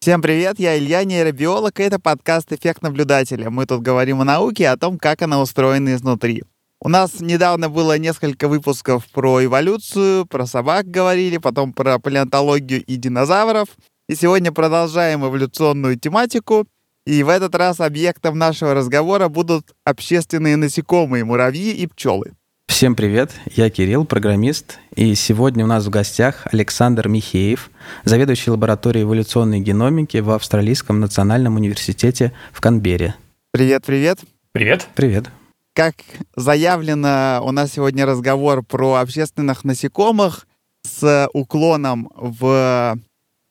Всем привет, я Илья, нейробиолог, и это подкаст «Эффект наблюдателя». Мы тут говорим о науке и о том, как она устроена изнутри. У нас недавно было несколько выпусков про эволюцию, про собак говорили, потом про палеонтологию и динозавров. И сегодня продолжаем эволюционную тематику. И в этот раз объектом нашего разговора будут общественные насекомые, муравьи и пчелы. Всем привет, я Кирилл, программист, и сегодня у нас в гостях Александр Михеев, заведующий лабораторией эволюционной геномики в Австралийском национальном университете в Канберре. Привет, привет. Привет. Привет. Как заявлено, у нас сегодня разговор про общественных насекомых с уклоном в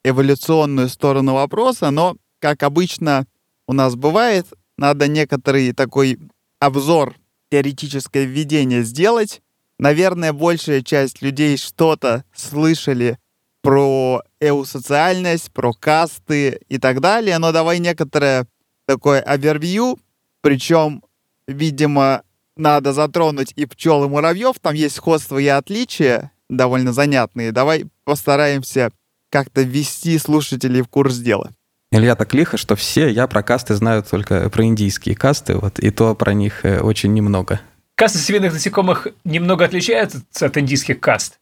эволюционную сторону вопроса, но, как обычно у нас бывает, надо некоторый такой обзор теоретическое введение сделать. Наверное, большая часть людей что-то слышали про эусоциальность, про касты и так далее, но давай некоторое такое овервью, причем, видимо, надо затронуть и пчел, и муравьев, там есть сходства и отличия довольно занятные. Давай постараемся как-то ввести слушателей в курс дела. Илья так лихо, что все, я про касты знаю только про индийские касты, вот, и то про них э, очень немного. Касты свиных насекомых немного отличаются от индийских каст.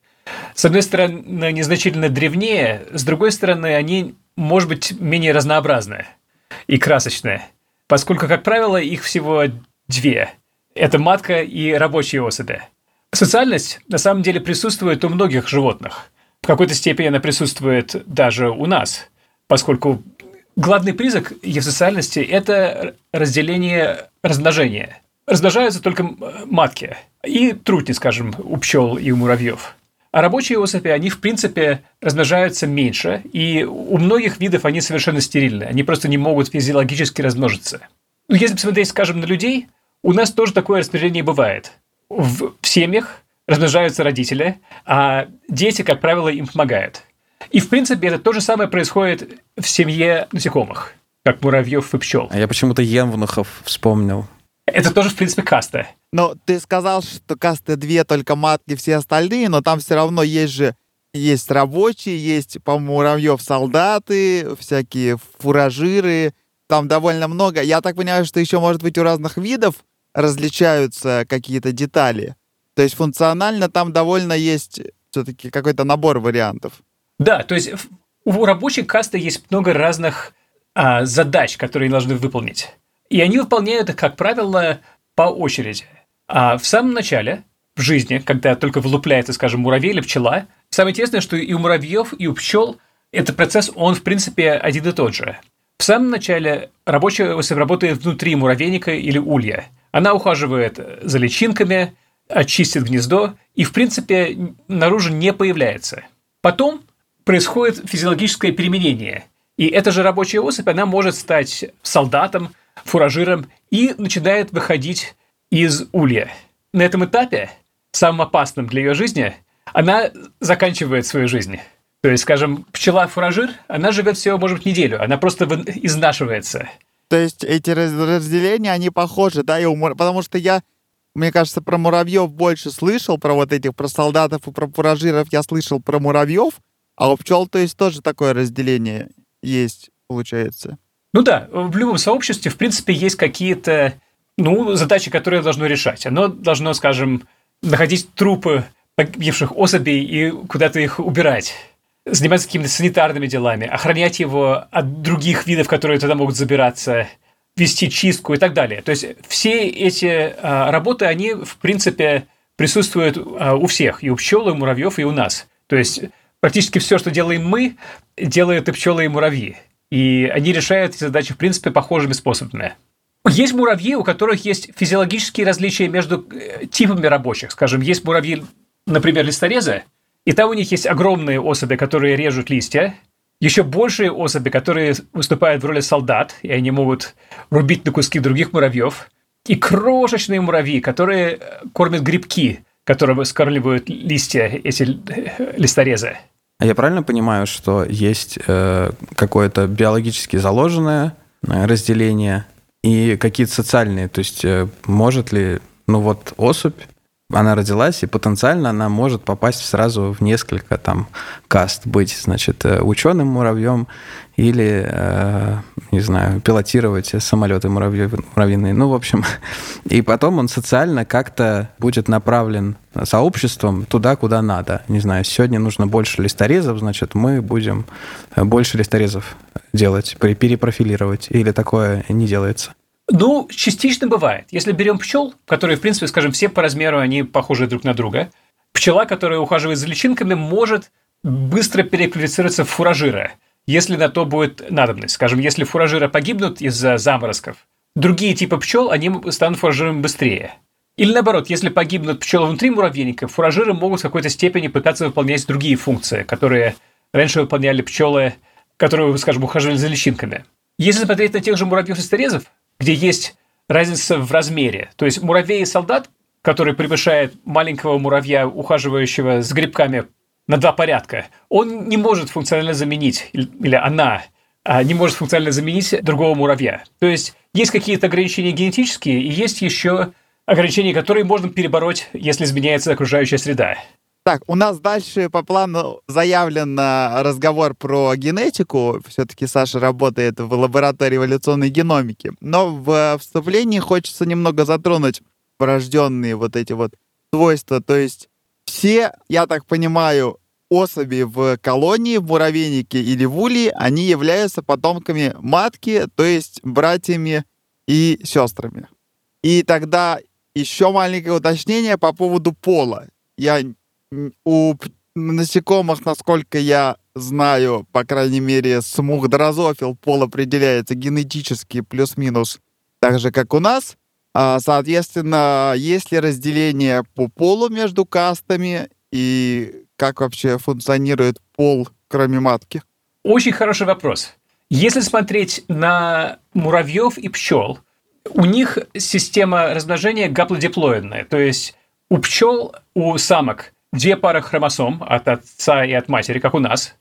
С одной стороны, незначительно древнее, с другой стороны, они, может быть, менее разнообразные и красочные, поскольку, как правило, их всего две. Это матка и рабочие особи. Социальность на самом деле присутствует у многих животных. В какой-то степени она присутствует даже у нас, поскольку Главный признак социальности – это разделение размножения. Размножаются только матки и трутни, скажем, у пчел и у муравьев. А рабочие особи, они, в принципе, размножаются меньше, и у многих видов они совершенно стерильны. Они просто не могут физиологически размножиться. Ну, если посмотреть, скажем, на людей, у нас тоже такое распределение бывает. В семьях размножаются родители, а дети, как правило, им помогают – и, в принципе, это то же самое происходит в семье насекомых, как муравьев и пчел. А я почему-то евнухов вспомнил. Это тоже, в принципе, каста. Но ты сказал, что касты две, только матки, все остальные, но там все равно есть же есть рабочие, есть, по-моему, муравьев солдаты, всякие фуражиры. Там довольно много. Я так понимаю, что еще, может быть, у разных видов различаются какие-то детали. То есть функционально там довольно есть все-таки какой-то набор вариантов. Да, то есть у рабочей касты есть много разных а, задач, которые должны выполнить. И они выполняют их, как правило, по очереди. А в самом начале, в жизни, когда только вылупляется, скажем, муравей или пчела, самое интересное, что и у муравьев, и у пчел этот процесс, он, в принципе, один и тот же. В самом начале рабочая особь работает внутри муравейника или улья. Она ухаживает за личинками, очистит гнездо и, в принципе, наружу не появляется. Потом происходит физиологическое переменение. И эта же рабочая особь, она может стать солдатом, фуражиром и начинает выходить из улья. На этом этапе, самым опасным для ее жизни, она заканчивает свою жизнь. То есть, скажем, пчела-фуражир, она живет всего, может быть, неделю, она просто изнашивается. То есть эти разделения, они похожи, да, и у мур... потому что я, мне кажется, про муравьев больше слышал, про вот этих, про солдатов и про фуражиров я слышал про муравьев, а у пчел, то есть, тоже такое разделение есть, получается. Ну да, в любом сообществе, в принципе, есть какие-то ну, задачи, которые должно решать. Оно должно, скажем, находить трупы погибших особей и куда-то их убирать заниматься какими-то санитарными делами, охранять его от других видов, которые туда могут забираться, вести чистку и так далее. То есть все эти а, работы, они, в принципе, присутствуют а, у всех, и у пчел, и у муравьев, и у нас. То есть практически все, что делаем мы, делают и пчелы, и муравьи. И они решают эти задачи, в принципе, похожими способами. Есть муравьи, у которых есть физиологические различия между э, типами рабочих. Скажем, есть муравьи, например, листорезы, и там у них есть огромные особи, которые режут листья, еще большие особи, которые выступают в роли солдат, и они могут рубить на куски других муравьев, и крошечные муравьи, которые кормят грибки, которые скармливают листья, эти э, листорезы. А я правильно понимаю, что есть э, какое-то биологически заложенное э, разделение и какие-то социальные? То есть э, может ли, ну вот особь она родилась, и потенциально она может попасть сразу в несколько там каст, быть, значит, э, ученым муравьем или, э, не знаю, пилотировать самолеты муравьиные. Ну, в общем, и потом он социально как-то будет направлен сообществом туда, куда надо. Не знаю, сегодня нужно больше листорезов, значит, мы будем э, больше листорезов делать, перепрофилировать, или такое не делается. Ну, частично бывает. Если берем пчел, которые, в принципе, скажем, все по размеру, они похожи друг на друга, пчела, которая ухаживает за личинками, может быстро переквалифицироваться в фуражира, если на то будет надобность. Скажем, если фуражиры погибнут из-за заморозков, другие типы пчел, они станут фуражирами быстрее. Или наоборот, если погибнут пчелы внутри муравейника, фуражиры могут в какой-то степени пытаться выполнять другие функции, которые раньше выполняли пчелы, которые, скажем, ухаживали за личинками. Если смотреть на тех же муравьев-исторезов, где есть разница в размере. То есть муравей и солдат, который превышает маленького муравья, ухаживающего с грибками на два порядка, он не может функционально заменить, или она а, не может функционально заменить другого муравья. То есть есть какие-то ограничения генетические, и есть еще ограничения, которые можно перебороть, если изменяется окружающая среда. Так, у нас дальше по плану заявлен разговор про генетику. Все-таки Саша работает в лаборатории эволюционной геномики. Но в вступлении хочется немного затронуть врожденные вот эти вот свойства. То есть все, я так понимаю, особи в колонии, в муравейнике или в улье, они являются потомками матки, то есть братьями и сестрами. И тогда еще маленькое уточнение по поводу пола. Я у насекомых, насколько я знаю, по крайней мере, смух дрозофил пол определяется генетически плюс-минус так же, как у нас. А, соответственно, есть ли разделение по полу между кастами и как вообще функционирует пол, кроме матки? Очень хороший вопрос. Если смотреть на муравьев и пчел, у них система размножения гаплодиплоидная, то есть у пчел, у самок две пары хромосом от отца и от матери, как у нас,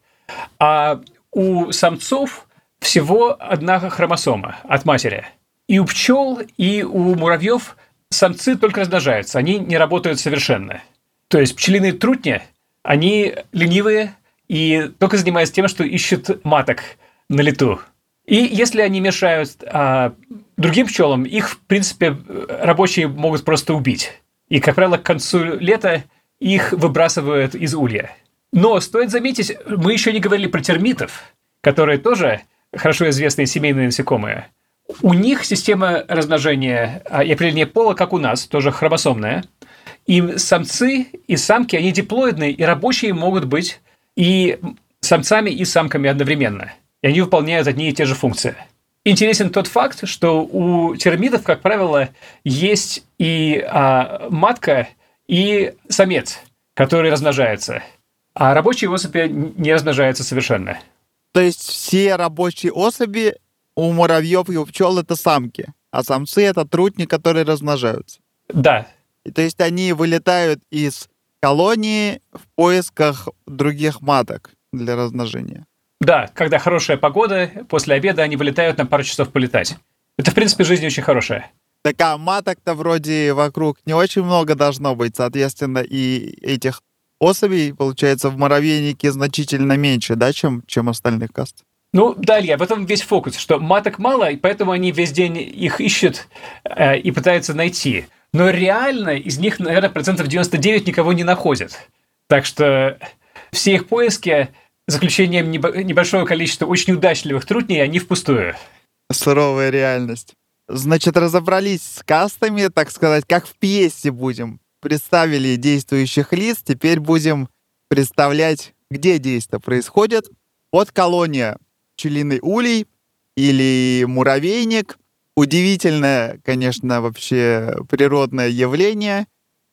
а у самцов всего одна хромосома от матери. И у пчел, и у муравьев самцы только размножаются, они не работают совершенно. То есть пчелиные трутни, они ленивые и только занимаются тем, что ищут маток на лету. И если они мешают а, другим пчелам, их, в принципе, рабочие могут просто убить. И, как правило, к концу лета их выбрасывают из улья. Но стоит заметить, мы еще не говорили про термитов, которые тоже хорошо известные семейные насекомые. У них система размножения и определения пола, как у нас, тоже хромосомная. И самцы, и самки, они диплоидные, и рабочие могут быть и самцами, и самками одновременно. И они выполняют одни и те же функции. Интересен тот факт, что у термитов, как правило, есть и а, матка – и самец, который размножается. А рабочие особи не размножаются совершенно. То есть все рабочие особи у муравьев и у пчел это самки, а самцы это трутни, которые размножаются. Да. И, то есть они вылетают из колонии в поисках других маток для размножения. Да, когда хорошая погода, после обеда они вылетают на пару часов полетать. Это, в принципе, жизнь очень хорошая. Так а маток-то вроде вокруг не очень много должно быть, соответственно, и этих особей, получается, в муравейнике значительно меньше, да, чем, чем остальных каст? Ну, далее, об этом весь фокус, что маток мало, и поэтому они весь день их ищут э, и пытаются найти. Но реально из них, наверное, процентов 99 никого не находят. Так что все их поиски, заключением небольшого количества очень удачливых трудней, они впустую. Суровая реальность. Значит, разобрались с кастами, так сказать, как в пьесе будем. Представили действующих лиц, теперь будем представлять, где действия происходят. Вот колония пчелиный улей или муравейник. Удивительное, конечно, вообще природное явление.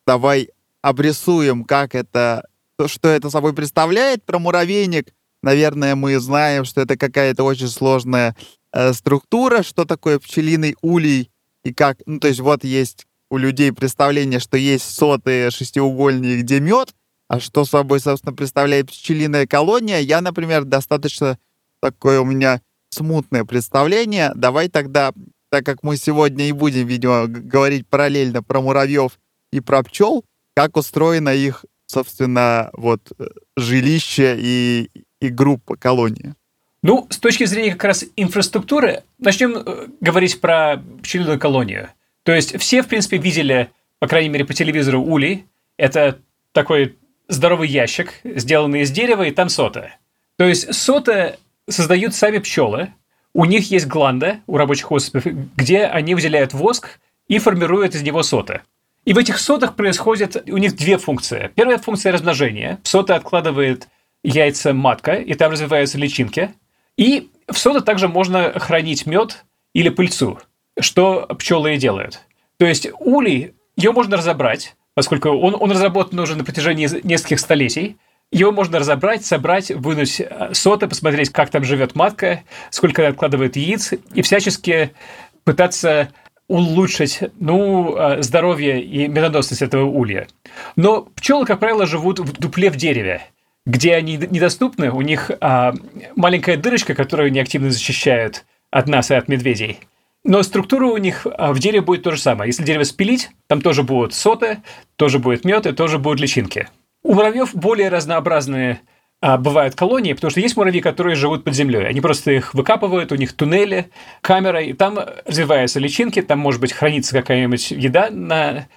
Давай обрисуем, как это, что это собой представляет. Про муравейник, наверное, мы знаем, что это какая-то очень сложная э, структура, что такое пчелиный улей и как, ну, то есть вот есть у людей представление, что есть соты шестиугольник, где мед, а что собой, собственно, представляет пчелиная колония, я, например, достаточно такое у меня смутное представление. Давай тогда, так как мы сегодня и будем, видимо, говорить параллельно про муравьев и про пчел, как устроено их, собственно, вот э, жилище и, и группа, колония. Ну, с точки зрения как раз инфраструктуры, начнем э, говорить про пчелиную колонию. То есть все, в принципе, видели, по крайней мере, по телевизору улей. Это такой здоровый ящик, сделанный из дерева, и там сота. То есть сота создают сами пчелы. У них есть гланда у рабочих особей, где они выделяют воск и формируют из него соты. И в этих сотах происходит у них две функции. Первая функция размножения. Сота откладывает яйца матка, и там развиваются личинки. И в сода также можно хранить мед или пыльцу, что пчелы и делают. То есть улей, ее можно разобрать, поскольку он, он разработан уже на протяжении нескольких столетий. Его можно разобрать, собрать, вынуть э, соты, посмотреть, как там живет матка, сколько она откладывает яиц, и всячески пытаться улучшить ну, э, здоровье и медоносность этого улья. Но пчелы, как правило, живут в дупле в дереве – где они недоступны, у них а, маленькая дырочка, которую они активно защищают от нас и от медведей. Но структура у них а, в дереве будет то же самое. Если дерево спилить, там тоже будут соты, тоже будет мед и тоже будут личинки. У муравьев более разнообразные а, бывают колонии, потому что есть муравьи, которые живут под землей. Они просто их выкапывают, у них туннели, камера, и там развиваются личинки, там может быть хранится какая-нибудь еда на,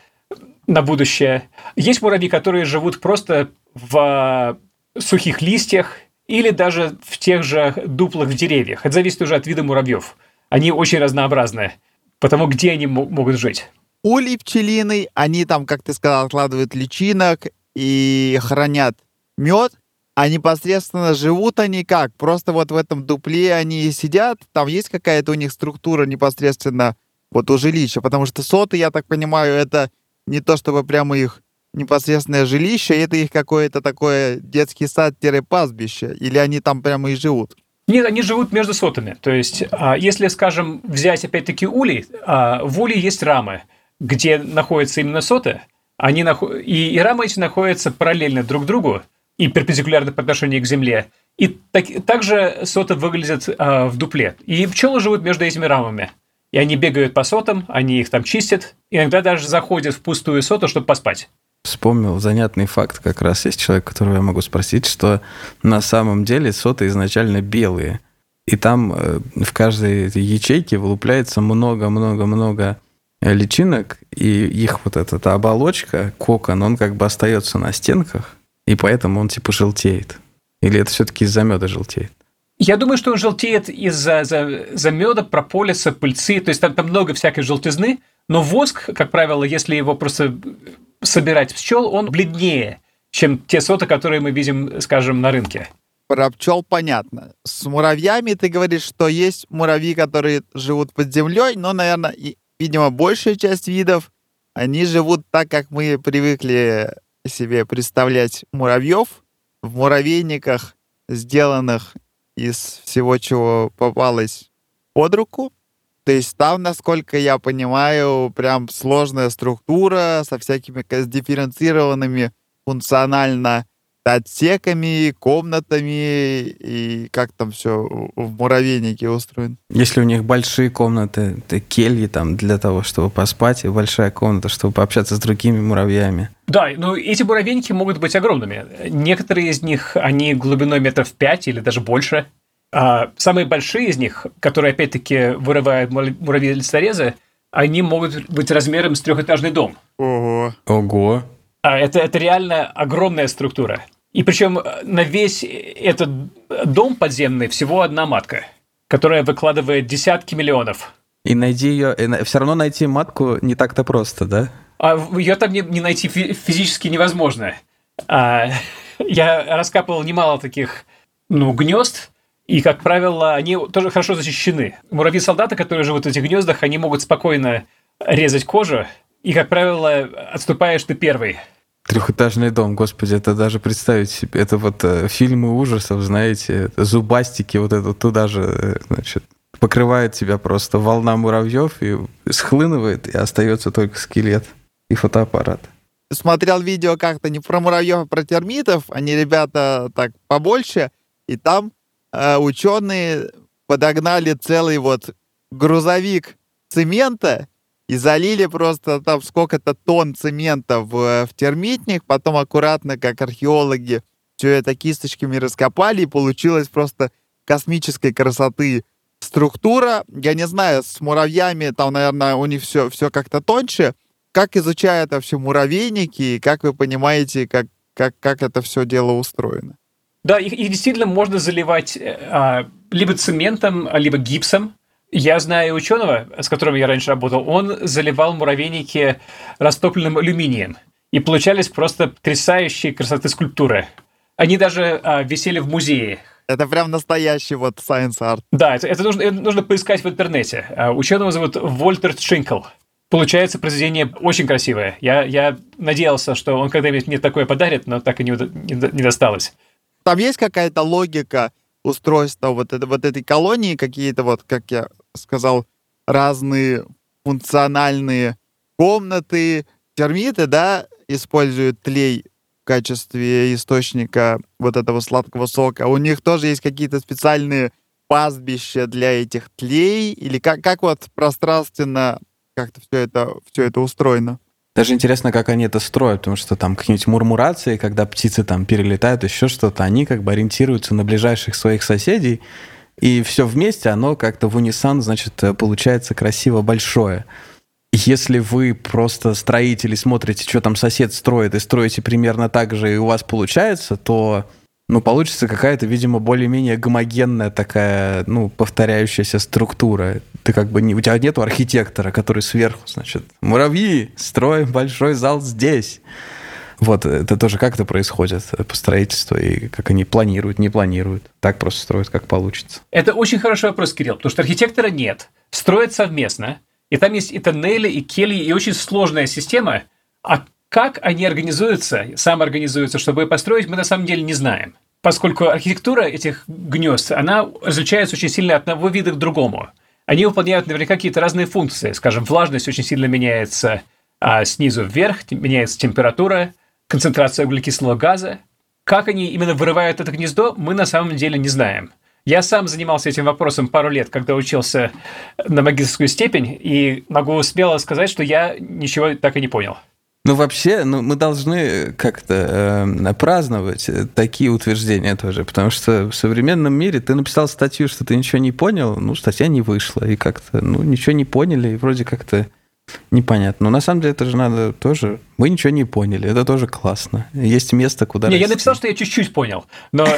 на будущее. Есть муравьи, которые живут просто в сухих листьях или даже в тех же дуплах в деревьях. Это зависит уже от вида муравьев. Они очень разнообразные, потому где они могут жить. Улей пчелиный, они там, как ты сказал, откладывают личинок и хранят мед, а непосредственно живут они как? Просто вот в этом дупле они сидят, там есть какая-то у них структура непосредственно вот у жилища, потому что соты, я так понимаю, это не то чтобы прямо их непосредственное жилище, это их какое-то такое детский сад-пастбище, или они там прямо и живут? Нет, они живут между сотами. То есть, а, если, скажем, взять опять-таки улей, а, в улей есть рамы, где находятся именно соты, они наход... и, и рамы эти находятся параллельно друг другу и перпендикулярно по отношению к земле. И так, также соты выглядят а, в дупле. И пчелы живут между этими рамами. И они бегают по сотам, они их там чистят, иногда даже заходят в пустую соту, чтобы поспать вспомнил занятный факт, как раз есть человек, которого я могу спросить, что на самом деле соты изначально белые. И там э, в каждой ячейке вылупляется много-много-много личинок, и их вот эта оболочка, кокон, он как бы остается на стенках, и поэтому он типа желтеет. Или это все-таки из-за меда желтеет? Я думаю, что он желтеет из-за за, за меда, прополиса, пыльцы, то есть там, там много всякой желтизны, но воск, как правило, если его просто собирать пчел, он бледнее, чем те соты, которые мы видим, скажем, на рынке. Про пчел понятно. С муравьями ты говоришь, что есть муравьи, которые живут под землей, но, наверное, и, видимо, большая часть видов, они живут так, как мы привыкли себе представлять муравьев в муравейниках, сделанных из всего, чего попалось под руку. То есть там, насколько я понимаю, прям сложная структура со всякими дифференцированными функционально отсеками, комнатами и как там все в муравейнике устроено. Если у них большие комнаты, это кельи там для того, чтобы поспать, и большая комната, чтобы пообщаться с другими муравьями. Да, ну эти муравейники могут быть огромными. Некоторые из них, они глубиной метров пять или даже больше. А самые большие из них, которые опять-таки вырывают муравьи-листорезы, они могут быть размером с трехэтажный дом. Ого. Ого. А это, это реально огромная структура. И причем на весь этот дом подземный всего одна матка, которая выкладывает десятки миллионов. И найди ее, и все равно найти матку не так-то просто, да? А ее там не, не найти физически невозможно. А, я раскапывал немало таких ну, гнезд, и, как правило, они тоже хорошо защищены. Муравьи-солдаты, которые живут в этих гнездах, они могут спокойно резать кожу, и, как правило, отступаешь ты первый. Трехэтажный дом, господи, это даже представить себе. Это вот э, фильмы ужасов, знаете, зубастики, вот это туда же, э, значит, покрывает тебя просто волна муравьев и схлынывает, и остается только скелет и фотоаппарат. Смотрел видео как-то не про муравьев, а про термитов. Они ребята так побольше, и там э, ученые подогнали целый вот грузовик цемента и залили просто там сколько-то тонн цемента в, в термитник, потом аккуратно, как археологи, все это кисточками раскопали, и получилось просто космической красоты структура. Я не знаю, с муравьями там, наверное, у них все, все как-то тоньше. Как изучают вообще муравейники, и как вы понимаете, как, как, как это все дело устроено? Да, их, их действительно можно заливать э, а, либо цементом, либо гипсом. Я знаю ученого, с которым я раньше работал, он заливал муравейники растопленным алюминием. И получались просто потрясающие красоты скульптуры. Они даже а, висели в музее. Это прям настоящий вот science art. Да, это, это, нужно, это нужно поискать в интернете. А, ученого зовут Вольтер Шинкл. Получается произведение очень красивое. Я, я надеялся, что он когда-нибудь мне такое подарит, но так и не, не, не досталось. Там есть какая-то логика устройства вот, это, вот этой колонии, какие-то вот, как я сказал, разные функциональные комнаты. Термиты, да, используют тлей в качестве источника вот этого сладкого сока. У них тоже есть какие-то специальные пастбища для этих тлей? Или как, как вот пространственно как-то все это, все это устроено? Даже интересно, как они это строят, потому что там какие-нибудь мурмурации, когда птицы там перелетают, еще что-то, они как бы ориентируются на ближайших своих соседей, и все вместе, оно как-то в унисан, значит, получается красиво большое. Если вы просто строитель и смотрите, что там сосед строит, и строите примерно так же, и у вас получается, то ну, получится какая-то, видимо, более-менее гомогенная такая, ну, повторяющаяся структура. Ты как бы не, у тебя нету архитектора, который сверху, значит, муравьи, строим большой зал здесь. Вот, это тоже как это происходит по строительству, и как они планируют, не планируют. Так просто строят, как получится. Это очень хороший вопрос, Кирилл, потому что архитектора нет. Строят совместно. И там есть и тоннели, и кельи, и очень сложная система. А как они организуются, самоорганизуются, чтобы построить, мы на самом деле не знаем. Поскольку архитектура этих гнезд, она различается очень сильно от одного вида к другому. Они выполняют наверняка какие-то разные функции. Скажем, влажность очень сильно меняется а снизу вверх, меняется температура, концентрация углекислого газа. Как они именно вырывают это гнездо, мы на самом деле не знаем. Я сам занимался этим вопросом пару лет, когда учился на магистрскую степень, и могу смело сказать, что я ничего так и не понял. Ну, вообще, ну, мы должны как-то э, праздновать такие утверждения тоже, потому что в современном мире ты написал статью, что ты ничего не понял, ну, статья не вышла, и как-то, ну, ничего не поняли, и вроде как-то Непонятно. Но на самом деле это же надо тоже... Мы ничего не поняли. Это тоже классно. Есть место, куда... Не, расти. я написал, что я чуть-чуть понял, но...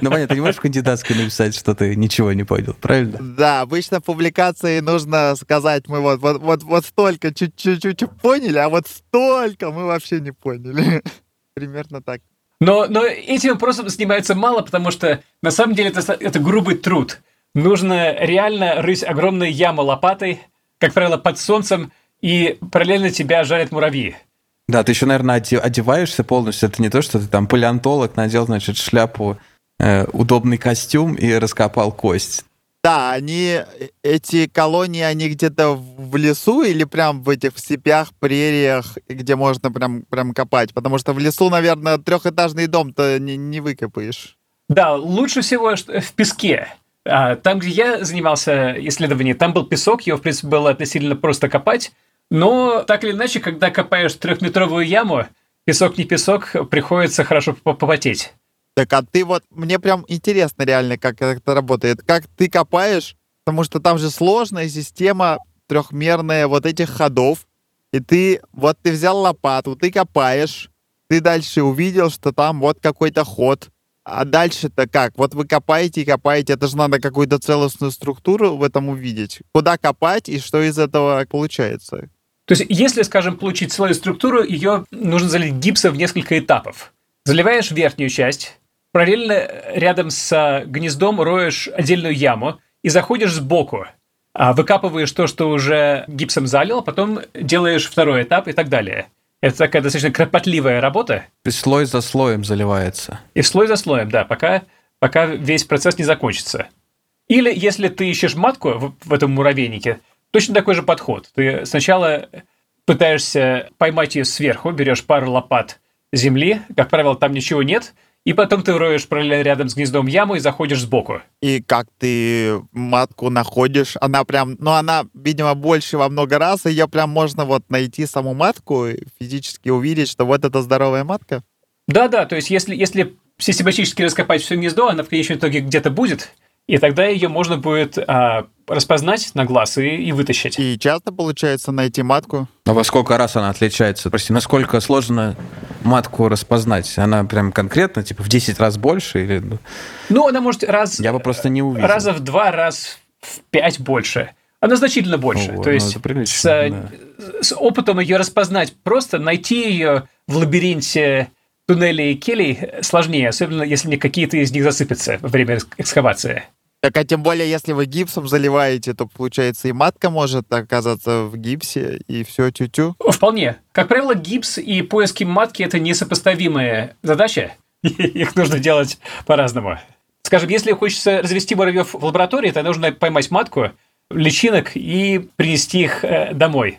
Ну, понятно, ты не можешь в кандидатской написать, что ты ничего не понял, правильно? Да, обычно в публикации нужно сказать, мы вот, вот, вот, вот столько чуть-чуть поняли, а вот столько мы вообще не поняли. Примерно так. Но, но этим вопросом занимается мало, потому что на самом деле это, это грубый труд. Нужно реально рыть огромную яму лопатой, как правило, под солнцем, и параллельно тебя жарят муравьи. Да, ты еще, наверное, одеваешься полностью. Это не то, что ты там палеонтолог, надел, значит, шляпу, э, удобный костюм и раскопал кость. Да, они, эти колонии, они где-то в лесу или прям в этих в степях, прериях, где можно прям, прям копать? Потому что в лесу, наверное, трехэтажный дом-то не, не выкопаешь. Да, лучше всего в песке. А, там, где я занимался исследованием, там был песок, его, в принципе, было относительно просто копать, но так или иначе, когда копаешь трехметровую яму, песок не песок, приходится хорошо попотеть. Так, а ты вот, мне прям интересно реально, как это работает. Как ты копаешь, потому что там же сложная система трехмерная вот этих ходов, и ты, вот ты взял лопату, ты копаешь, ты дальше увидел, что там вот какой-то ход, а дальше-то как? Вот вы копаете и копаете, это же надо какую-то целостную структуру в этом увидеть. Куда копать и что из этого получается? То есть, если, скажем, получить свою структуру, ее нужно залить гипсом в несколько этапов. Заливаешь верхнюю часть, параллельно рядом с гнездом роешь отдельную яму и заходишь сбоку, а выкапываешь то, что уже гипсом залил, а потом делаешь второй этап и так далее. Это такая достаточно кропотливая работа. И слой за слоем заливается. И слой за слоем, да, пока, пока весь процесс не закончится. Или если ты ищешь матку в, в этом муравейнике, точно такой же подход. Ты сначала пытаешься поймать ее сверху, берешь пару лопат земли, как правило, там ничего нет, и потом ты роешь параллельно рядом с гнездом яму и заходишь сбоку. И как ты матку находишь? Она прям, ну она, видимо, больше во много раз, ее прям можно вот найти саму матку, физически увидеть, что вот это здоровая матка? Да-да, то есть если, если систематически раскопать все гнездо, она в конечном итоге где-то будет, и тогда ее можно будет а, распознать на глаз и, и вытащить. И часто получается найти матку? А во сколько раз она отличается? Прости, насколько сложно матку распознать? Она прям конкретно, типа, в 10 раз больше? Или... Ну, она может раз... Я бы просто не увидел. Раза в два, раз в пять больше. Она значительно больше. Ого, То ну, есть с, да. с опытом ее распознать, просто найти ее в лабиринте туннелей и келей сложнее, особенно если мне какие-то из них засыпятся во время экскавации. Так, а тем более, если вы гипсом заливаете, то, получается, и матка может оказаться в гипсе, и все тю-тю. Вполне. Как правило, гипс и поиски матки – это несопоставимые задачи. Их нужно делать по-разному. Скажем, если хочется развести муравьев в лаборатории, то нужно поймать матку, личинок и принести их э, домой.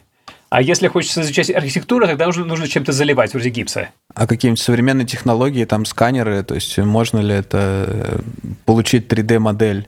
А если хочется изучать архитектуру, тогда нужно, нужно чем-то заливать, вроде гипса. А какие-нибудь современные технологии, там сканеры, то есть можно ли это э, получить 3D-модель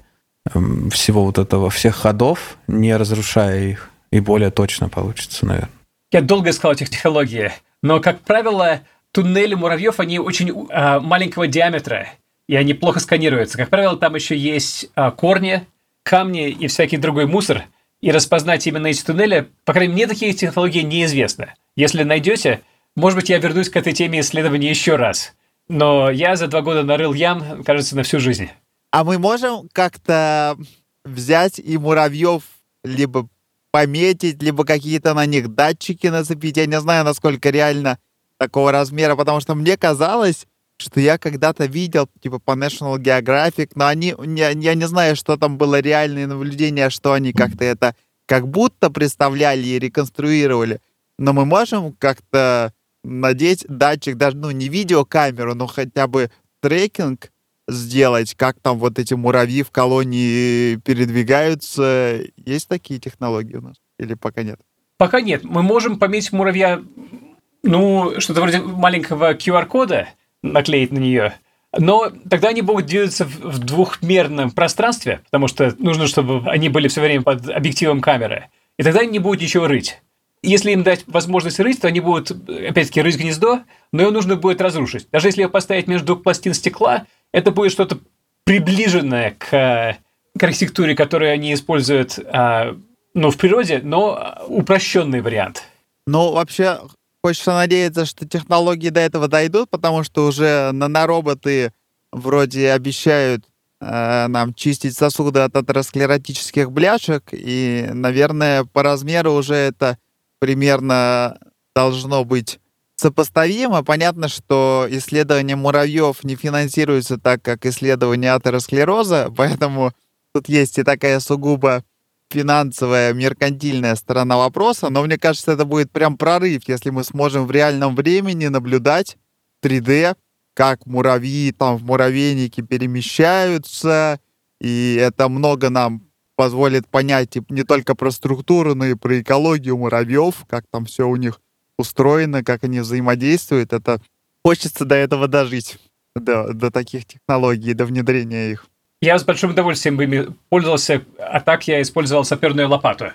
эм, всего вот этого, всех ходов, не разрушая их, и более точно получится, наверное. Я долго искал этих технологий, но, как правило, туннели муравьев, они очень а, маленького диаметра, и они плохо сканируются. Как правило, там еще есть а, корни, камни и всякий другой мусор, и распознать именно эти туннели, по крайней мере, мне такие технологии неизвестны. Если найдете, может быть, я вернусь к этой теме исследования еще раз. Но я за два года нарыл ям, кажется, на всю жизнь. А мы можем как-то взять и муравьев либо пометить, либо какие-то на них датчики нацепить. Я не знаю, насколько реально такого размера, потому что мне казалось, что я когда-то видел, типа, по National Geographic, но они, я, я не знаю, что там было реальное наблюдение, что они как-то это как будто представляли и реконструировали. Но мы можем как-то надеть датчик, даже, ну, не видеокамеру, но хотя бы трекинг сделать, как там вот эти муравьи в колонии передвигаются. Есть такие технологии у нас? Или пока нет? Пока нет. Мы можем пометить муравья, ну, что-то вроде маленького QR-кода, наклеить на нее. Но тогда они будут двигаться в двухмерном пространстве, потому что нужно, чтобы они были все время под объективом камеры. И тогда не будут ничего рыть. Если им дать возможность рыть, то они будут, опять-таки, рыть гнездо, но его нужно будет разрушить. Даже если его поставить между пластин стекла, это будет что-то приближенное к, к архитектуре, которую они используют а, ну, в природе, но упрощенный вариант. Ну, вообще, хочется надеяться, что технологии до этого дойдут, потому что уже нанороботы вроде обещают э, нам чистить сосуды от атеросклеротических бляшек, и, наверное, по размеру уже это примерно должно быть сопоставимо. Понятно, что исследование муравьев не финансируется так, как исследование атеросклероза, поэтому тут есть и такая сугубо финансовая, меркантильная сторона вопроса, но мне кажется, это будет прям прорыв, если мы сможем в реальном времени наблюдать 3D, как муравьи там в муравейнике перемещаются, и это много нам позволит понять не только про структуру, но и про экологию муравьев, как там все у них устроено, как они взаимодействуют. Это хочется до этого дожить, до, до таких технологий, до внедрения их. Я с большим удовольствием бы ими пользовался, а так я использовал саперную лопату.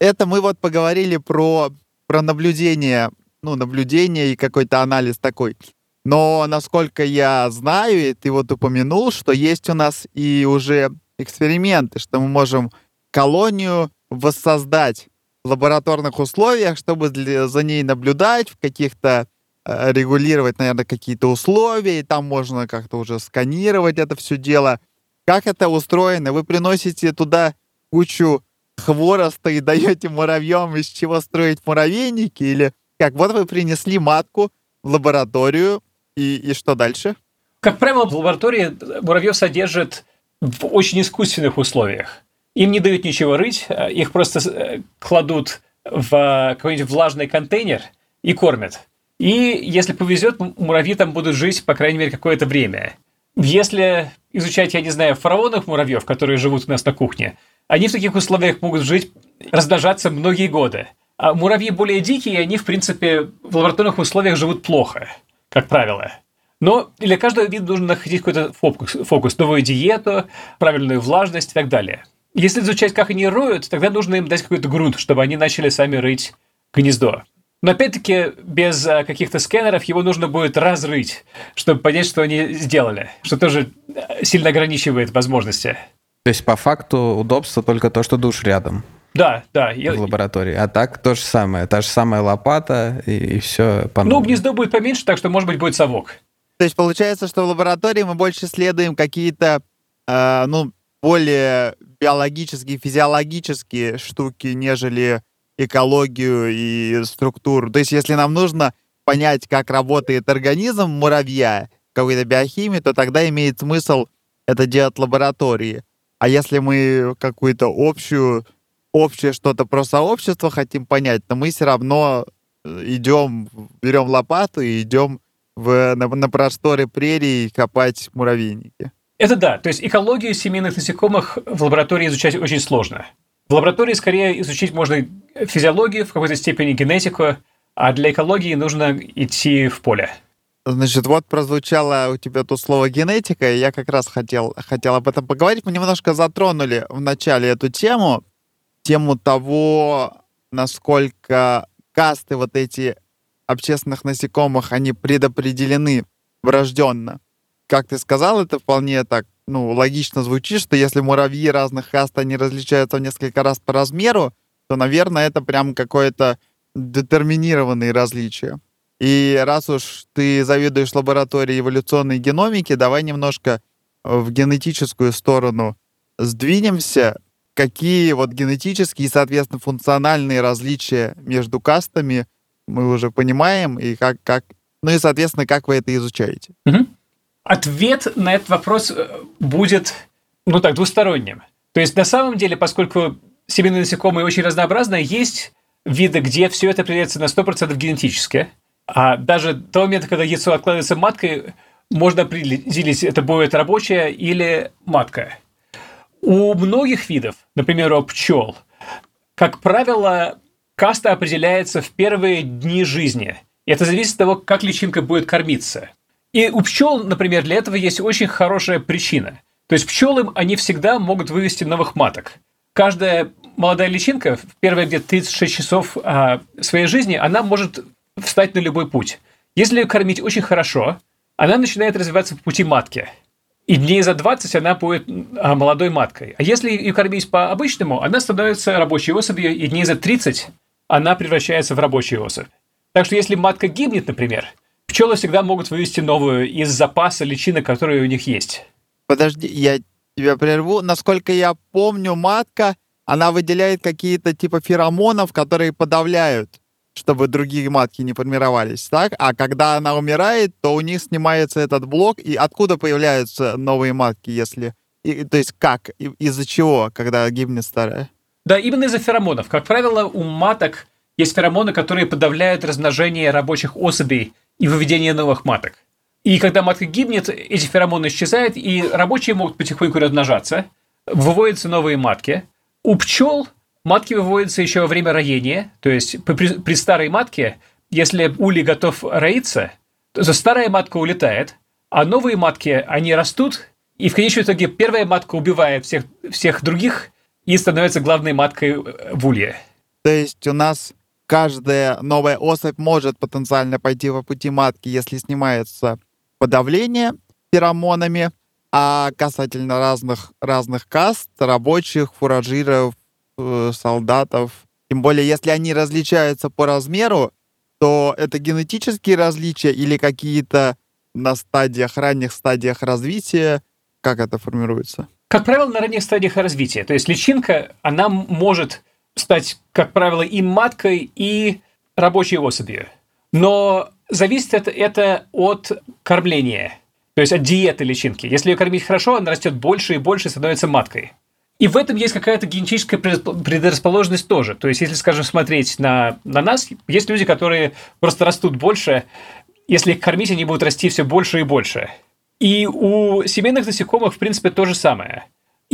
Это мы вот поговорили про, про наблюдение, ну, наблюдение и какой-то анализ такой. Но, насколько я знаю, и ты вот упомянул, что есть у нас и уже эксперименты, что мы можем колонию воссоздать в лабораторных условиях, чтобы для, за ней наблюдать в каких-то регулировать, наверное, какие-то условия, и там можно как-то уже сканировать это все дело. Как это устроено? Вы приносите туда кучу хвороста и даете муравьям, из чего строить муравейники? Или как? Вот вы принесли матку в лабораторию, и, и что дальше? Как правило, в лаборатории муравьев содержат в очень искусственных условиях. Им не дают ничего рыть, э, их просто э, кладут в какой-нибудь влажный контейнер и кормят. И если повезет, муравьи там будут жить, по крайней мере, какое-то время. Если изучать, я не знаю, фараонов муравьев, которые живут у нас на кухне, они в таких условиях могут жить, размножаться многие годы. А муравьи более дикие, и они, в принципе, в лабораторных условиях живут плохо, как правило. Но для каждого вида нужно находить какой-то фокус, фокус, новую диету, правильную влажность и так далее. Если изучать, как они роют, тогда нужно им дать какой-то грунт, чтобы они начали сами рыть гнездо. Но опять-таки без а, каких-то сканеров его нужно будет разрыть, чтобы понять, что они сделали, что тоже э, сильно ограничивает возможности. То есть по факту удобство только то, что душ рядом. Да, да. В лаборатории. А так то же самое. Та же самая лопата и, и все по Ну, гнездо будет поменьше, так что, может быть, будет совок. То есть получается, что в лаборатории мы больше следуем какие-то, э, ну, более биологические, физиологические штуки, нежели экологию и структуру. То есть если нам нужно понять, как работает организм муравья, какой-то биохимии, то тогда имеет смысл это делать в лаборатории. А если мы какую-то общую, общее что-то про сообщество хотим понять, то мы все равно э, идем, берем лопату и идем в, на, на просторы прерий копать муравейники. Это да. То есть экологию семейных насекомых в лаборатории изучать очень сложно. В лаборатории скорее изучить можно физиологию, в какой-то степени генетику, а для экологии нужно идти в поле. Значит, вот прозвучало у тебя тут слово генетика, и я как раз хотел, хотел об этом поговорить. Мы немножко затронули в начале эту тему, тему того, насколько касты вот эти общественных насекомых, они предопределены врожденно. Как ты сказал, это вполне так, ну, логично звучит, что если муравьи разных каст, они различаются в несколько раз по размеру, то, наверное, это прям какое-то детерминированные различия. И раз уж ты заведуешь лабораторией эволюционной геномики, давай немножко в генетическую сторону сдвинемся. Какие вот генетические и, соответственно, функциональные различия между кастами мы уже понимаем, и как, как ну и, соответственно, как вы это изучаете? Угу. Ответ на этот вопрос э, будет, ну так, двусторонним. То есть, на самом деле, поскольку семейные насекомые очень разнообразные, есть виды, где все это определяется на 100% генетически – а даже до момента, когда яйцо откладывается маткой, можно определить, это будет рабочая или матка. У многих видов, например, у пчел, как правило, каста определяется в первые дни жизни. И это зависит от того, как личинка будет кормиться. И у пчел, например, для этого есть очень хорошая причина. То есть пчелы, они всегда могут вывести новых маток. Каждая молодая личинка в первые где-то 36 часов а, своей жизни, она может встать на любой путь. Если ее кормить очень хорошо, она начинает развиваться по пути матки. И дней за 20 она будет а, молодой маткой. А если ее кормить по-обычному, она становится рабочей особью, и дней за 30 она превращается в рабочую особь. Так что если матка гибнет, например, пчелы всегда могут вывести новую из запаса личинок, которые у них есть. Подожди, я тебя прерву. Насколько я помню, матка, она выделяет какие-то типа феромонов, которые подавляют чтобы другие матки не формировались, так? А когда она умирает, то у них снимается этот блок, и откуда появляются новые матки, если... И, то есть как? Из-за чего, когда гибнет старая? Да, именно из-за феромонов. Как правило, у маток есть феромоны, которые подавляют размножение рабочих особей и выведение новых маток. И когда матка гибнет, эти феромоны исчезают, и рабочие могут потихоньку размножаться, выводятся новые матки. У пчел Матки выводятся еще во время роения, то есть при, при старой матке, если улей готов роиться, то старая матка улетает, а новые матки, они растут, и в конечном итоге первая матка убивает всех, всех других и становится главной маткой в улье. То есть у нас каждая новая особь может потенциально пойти по пути матки, если снимается подавление феромонами, а касательно разных, разных каст, рабочих, фуражиров, Э, солдатов. Тем более, если они различаются по размеру, то это генетические различия или какие-то на стадиях, ранних стадиях развития, как это формируется? Как правило, на ранних стадиях развития. То есть личинка, она может стать, как правило, и маткой, и рабочей особью. Но зависит это, это от кормления, то есть от диеты личинки. Если ее кормить хорошо, она растет больше и больше и становится маткой. И в этом есть какая-то генетическая предрасположенность тоже. То есть, если, скажем, смотреть на, на нас, есть люди, которые просто растут больше. Если их кормить, они будут расти все больше и больше. И у семейных насекомых, в принципе, то же самое.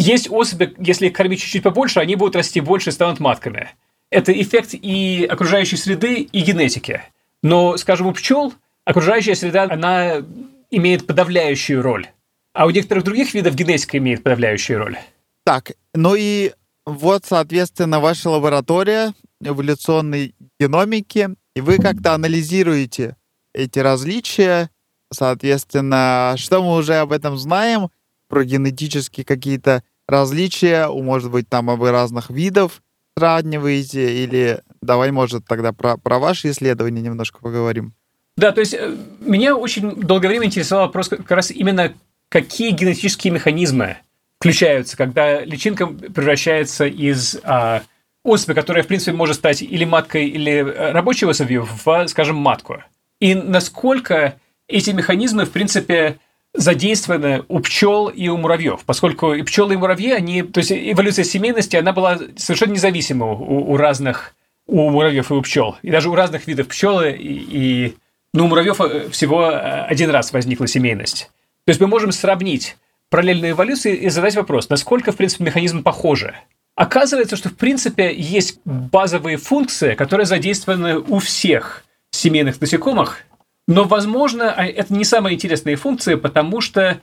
Есть особи, если их кормить чуть-чуть побольше, они будут расти больше и станут матками. это эффект и окружающей среды, и генетики. Но, скажем, у пчел окружающая среда, она имеет подавляющую роль. А у некоторых других видов генетика имеет подавляющую роль. Так, ну и вот, соответственно, ваша лаборатория эволюционной геномики, и вы как-то анализируете эти различия, соответственно, что мы уже об этом знаем, про генетические какие-то различия, может быть, там об разных видов сравниваете, или давай, может, тогда про, про ваши исследования немножко поговорим. Да, то есть э, меня очень долгое время интересовал вопрос как раз именно, какие генетические механизмы включаются, когда личинка превращается из а, особи, которая, в принципе, может стать или маткой, или э, рабочей особью, в, скажем, матку. И насколько эти механизмы, в принципе, задействованы у пчел и у муравьев, поскольку и пчелы, и муравьи, они, то есть эволюция семейности, она была совершенно независима у, у разных, у муравьев и у пчел, и даже у разных видов пчелы, и, и ну, у муравьев э, всего э, один раз возникла семейность. То есть мы можем сравнить параллельную эволюцию и задать вопрос, насколько, в принципе, механизмы похожи. Оказывается, что, в принципе, есть базовые функции, которые задействованы у всех семейных насекомых, но, возможно, а, это не самые интересные функции, потому что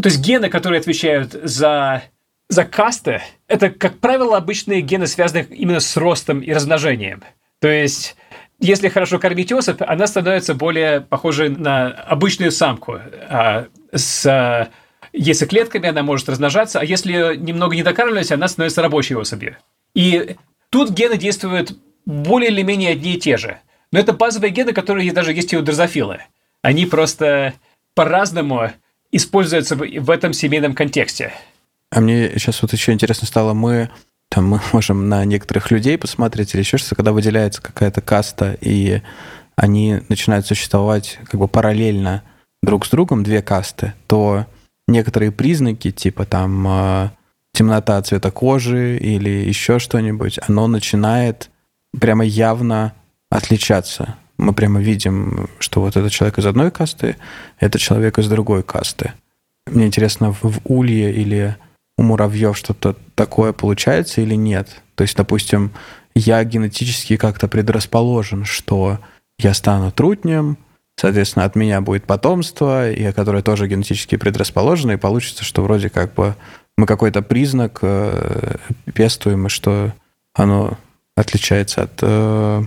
то есть гены, которые отвечают за, за касты, это, как правило, обычные гены, связанные именно с ростом и размножением. То есть если хорошо кормить особь, она становится более похожей на обычную самку. А с яйцеклетками она может размножаться, а если немного не докармливать, она становится рабочей особью. И тут гены действуют более или менее одни и те же. Но это базовые гены, которые даже есть и у дрозофилы. Они просто по-разному используются в этом семейном контексте. А мне сейчас вот еще интересно стало, мы там мы можем на некоторых людей посмотреть или еще что-то, когда выделяется какая-то каста, и они начинают существовать как бы параллельно друг с другом, две касты, то некоторые признаки, типа там э, темнота цвета кожи или еще что-нибудь, оно начинает прямо явно отличаться. Мы прямо видим, что вот этот человек из одной касты, это человек из другой касты. Мне интересно, в улье или у муравьев что-то такое получается или нет? То есть, допустим, я генетически как-то предрасположен, что я стану трутнем, соответственно, от меня будет потомство, и которое тоже генетически предрасположено, и получится, что вроде как бы мы какой-то признак э, пестуем, и что оно отличается от э,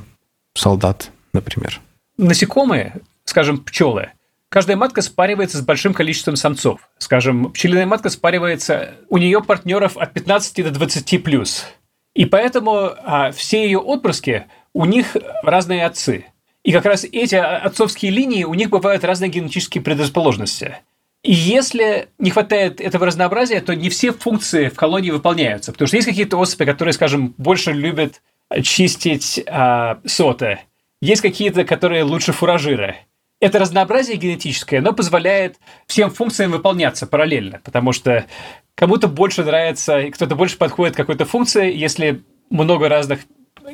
солдат, например. Насекомые, скажем, пчелы, Каждая матка спаривается с большим количеством самцов. Скажем, пчелиная матка спаривается, у нее партнеров от 15 до 20 плюс. И поэтому а, все ее отпрыски, у них разные отцы. И как раз эти отцовские линии, у них бывают разные генетические предрасположенности. И если не хватает этого разнообразия, то не все функции в колонии выполняются. Потому что есть какие-то особи, которые, скажем, больше любят чистить а, соты. Есть какие-то, которые лучше фуражиры это разнообразие генетическое, оно позволяет всем функциям выполняться параллельно, потому что кому-то больше нравится, и кто-то больше подходит к какой-то функции, если много разных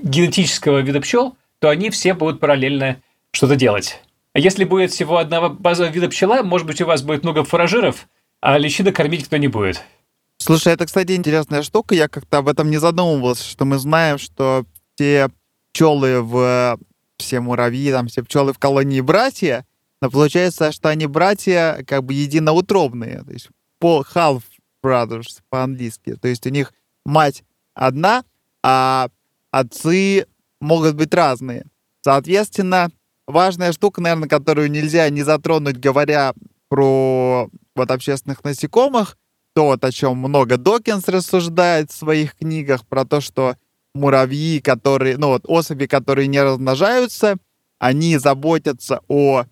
генетического вида пчел, то они все будут параллельно что-то делать. А если будет всего одного базового вида пчела, может быть, у вас будет много фуражиров, а личинок кормить кто не будет. Слушай, это, кстати, интересная штука. Я как-то об этом не задумывался, что мы знаем, что все пчелы в все муравьи, там все пчелы в колонии братья, но получается, что они братья как бы единоутробные, то есть по half brothers по-английски, то есть у них мать одна, а отцы могут быть разные. Соответственно, важная штука, наверное, которую нельзя не затронуть, говоря про вот общественных насекомых, то, вот, о чем много Докинс рассуждает в своих книгах, про то, что муравьи, которые, ну вот особи, которые не размножаются, они заботятся о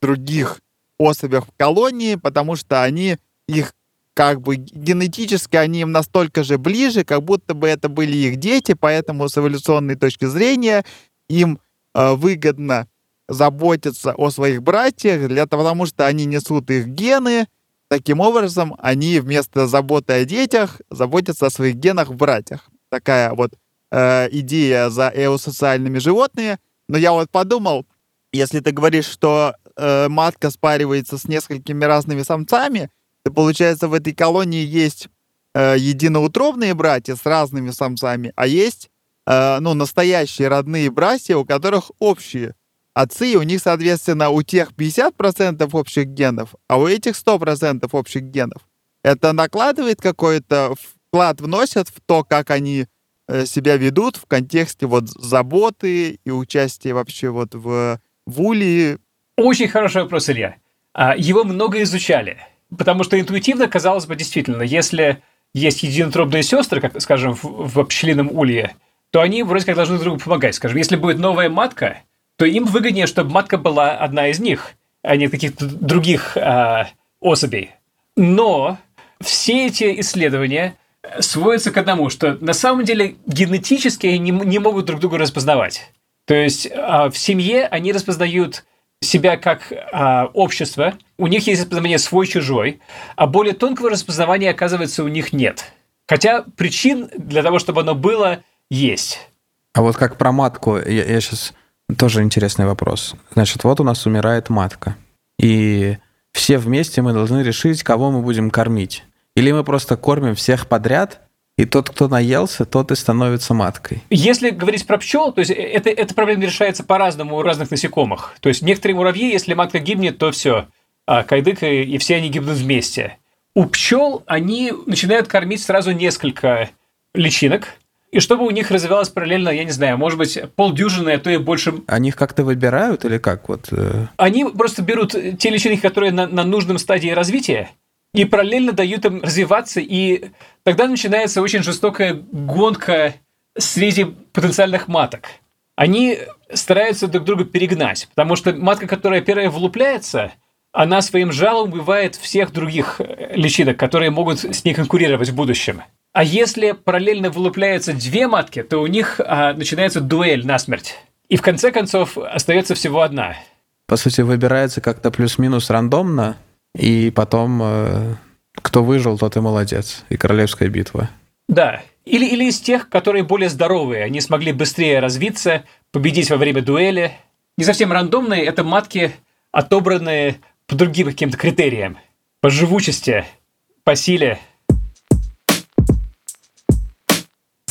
других особях в колонии, потому что они их как бы генетически они им настолько же ближе, как будто бы это были их дети, поэтому с эволюционной точки зрения им э, выгодно заботиться о своих братьях, для того, потому что они несут их гены. Таким образом, они вместо заботы о детях заботятся о своих генах в братьях. Такая вот э, идея за эосоциальными животными. Но я вот подумал, если ты говоришь, что э, матка спаривается с несколькими разными самцами, то получается в этой колонии есть э, единоутробные братья с разными самцами, а есть э, ну, настоящие родные братья, у которых общие отцы, у них, соответственно, у тех 50% общих генов, а у этих 100% общих генов. Это накладывает какой-то вклад, вносят в то, как они э, себя ведут в контексте вот заботы и участия вообще вот в, в уле. Очень хороший вопрос, Илья. А, его много изучали, потому что интуитивно казалось бы действительно, если есть единотробные сестры, как, скажем, в, в пчелином улье, то они вроде как должны друг другу помогать. Скажем, если будет новая матка, то им выгоднее, чтобы матка была одна из них, а не каких-то других а, особей. Но все эти исследования сводятся к одному, что на самом деле генетически они не, не могут друг друга распознавать. То есть а, в семье они распознают себя как а, общество, у них есть распознавание свой-чужой, а более тонкого распознавания, оказывается, у них нет. Хотя причин для того, чтобы оно было, есть. А вот как про матку, я, я сейчас тоже интересный вопрос. Значит, вот у нас умирает матка. И все вместе мы должны решить, кого мы будем кормить. Или мы просто кормим всех подряд, и тот, кто наелся, тот и становится маткой. Если говорить про пчел, то есть это, эта проблема решается по-разному у разных насекомых. То есть некоторые муравьи, если матка гибнет, то все, а, кайдык, и, и все они гибнут вместе. У пчел они начинают кормить сразу несколько личинок, и чтобы у них развивалось параллельно, я не знаю, может быть, полдюжины, а то и больше. Они их как-то выбирают или как? Вот, э... Они просто берут те личинки, которые на, на нужном стадии развития, и параллельно дают им развиваться, и тогда начинается очень жестокая гонка среди потенциальных маток. Они стараются друг друга перегнать, потому что матка, которая первая вылупляется, она своим жалом убивает всех других личинок, которые могут с ней конкурировать в будущем. А если параллельно вылупляются две матки, то у них а, начинается дуэль насмерть. И в конце концов остается всего одна. По сути, выбирается как-то плюс-минус рандомно, и потом э, кто выжил, тот и молодец. И королевская битва. Да. Или, или из тех, которые более здоровые. Они смогли быстрее развиться, победить во время дуэли. Не совсем рандомные, это матки, отобранные по другим каким-то критериям. По живучести, по силе –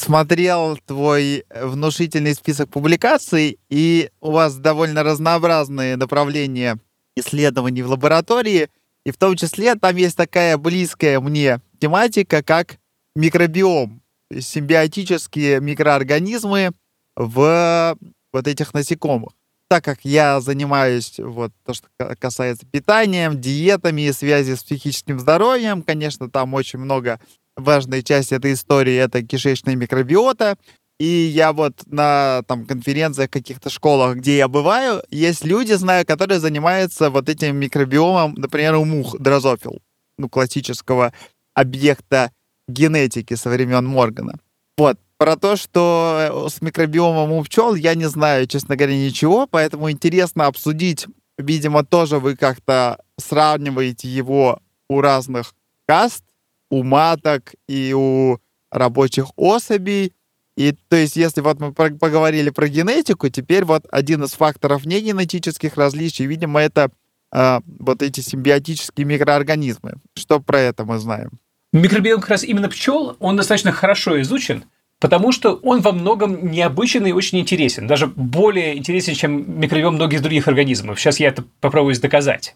смотрел твой внушительный список публикаций, и у вас довольно разнообразные направления исследований в лаборатории, и в том числе там есть такая близкая мне тематика, как микробиом, симбиотические микроорганизмы в вот этих насекомых. Так как я занимаюсь вот то, что касается питанием, диетами и связи с психическим здоровьем, конечно, там очень много важная часть этой истории — это кишечная микробиота. И я вот на там, конференциях, каких-то школах, где я бываю, есть люди, знаю, которые занимаются вот этим микробиомом, например, у мух дрозофил, ну, классического объекта генетики со времен Моргана. Вот. Про то, что с микробиомом у пчел, я не знаю, честно говоря, ничего, поэтому интересно обсудить. Видимо, тоже вы как-то сравниваете его у разных каст, у маток и у рабочих особей. И то есть, если вот мы поговорили про генетику, теперь вот один из факторов негенетических различий, видимо, это э, вот эти симбиотические микроорганизмы. Что про это мы знаем? Микробиом как раз именно пчел, он достаточно хорошо изучен, потому что он во многом необычен и очень интересен, даже более интересен, чем микробиом многих других организмов. Сейчас я это попробую доказать.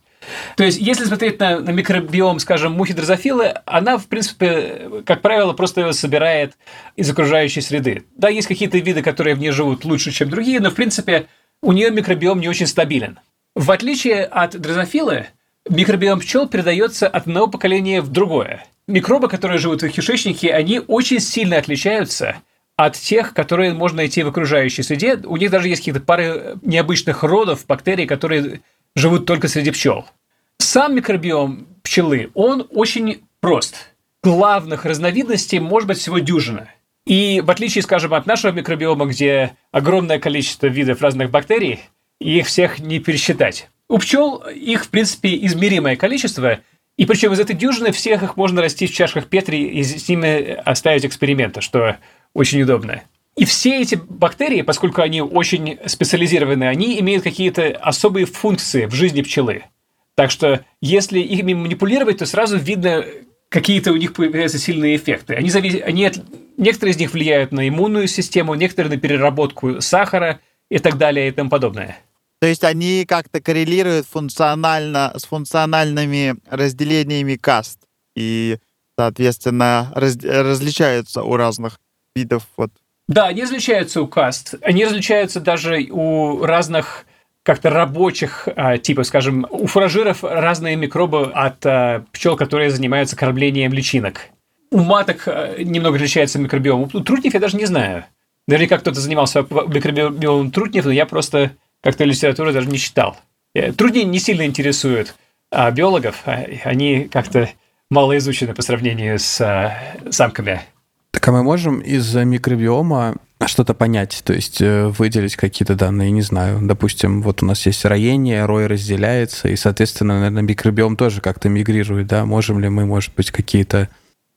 То есть, если смотреть на, на микробиом, скажем, мухи дрозофилы, она, в принципе, как правило, просто его собирает из окружающей среды. Да, есть какие-то виды, которые в ней живут лучше, чем другие, но, в принципе, у нее микробиом не очень стабилен. В отличие от дрозофилы, микробиом пчел передается от одного поколения в другое. Микробы, которые живут в их кишечнике, они очень сильно отличаются от тех, которые можно найти в окружающей среде. У них даже есть какие-то пары необычных родов бактерий, которые живут только среди пчел. Сам микробиом пчелы, он очень прост. Главных разновидностей может быть всего дюжина. И в отличие, скажем, от нашего микробиома, где огромное количество видов разных бактерий, их всех не пересчитать. У пчел их, в принципе, измеримое количество, и причем из этой дюжины всех их можно расти в чашках Петри и с ними оставить эксперименты, что очень удобно. И все эти бактерии, поскольку они очень специализированы, они имеют какие-то особые функции в жизни пчелы. Так что если ими манипулировать, то сразу видно, какие-то у них появляются сильные эффекты. Они, завис... они от... Некоторые из них влияют на иммунную систему, некоторые на переработку сахара и так далее и тому подобное. То есть они как-то коррелируют функционально с функциональными разделениями каст и, соответственно, раз... различаются у разных видов вот да, они различаются у каст. Они различаются даже у разных как-то рабочих а, типов, скажем, у фуражиров разные микробы от а, пчел, которые занимаются кормлением личинок. У маток а, немного отличается микробиом. У трутнев я даже не знаю. Наверняка кто-то занимался микробиомом трутнев, но я просто как-то литературу даже не читал. Э, трудни не сильно интересуют а, биологов. Они как-то мало изучены по сравнению с а, самками. Так а мы можем из микробиома что-то понять, то есть э, выделить какие-то данные, не знаю. Допустим, вот у нас есть роение, рой разделяется, и, соответственно, наверное, микробиом тоже как-то мигрирует, да? Можем ли мы, может быть, какие-то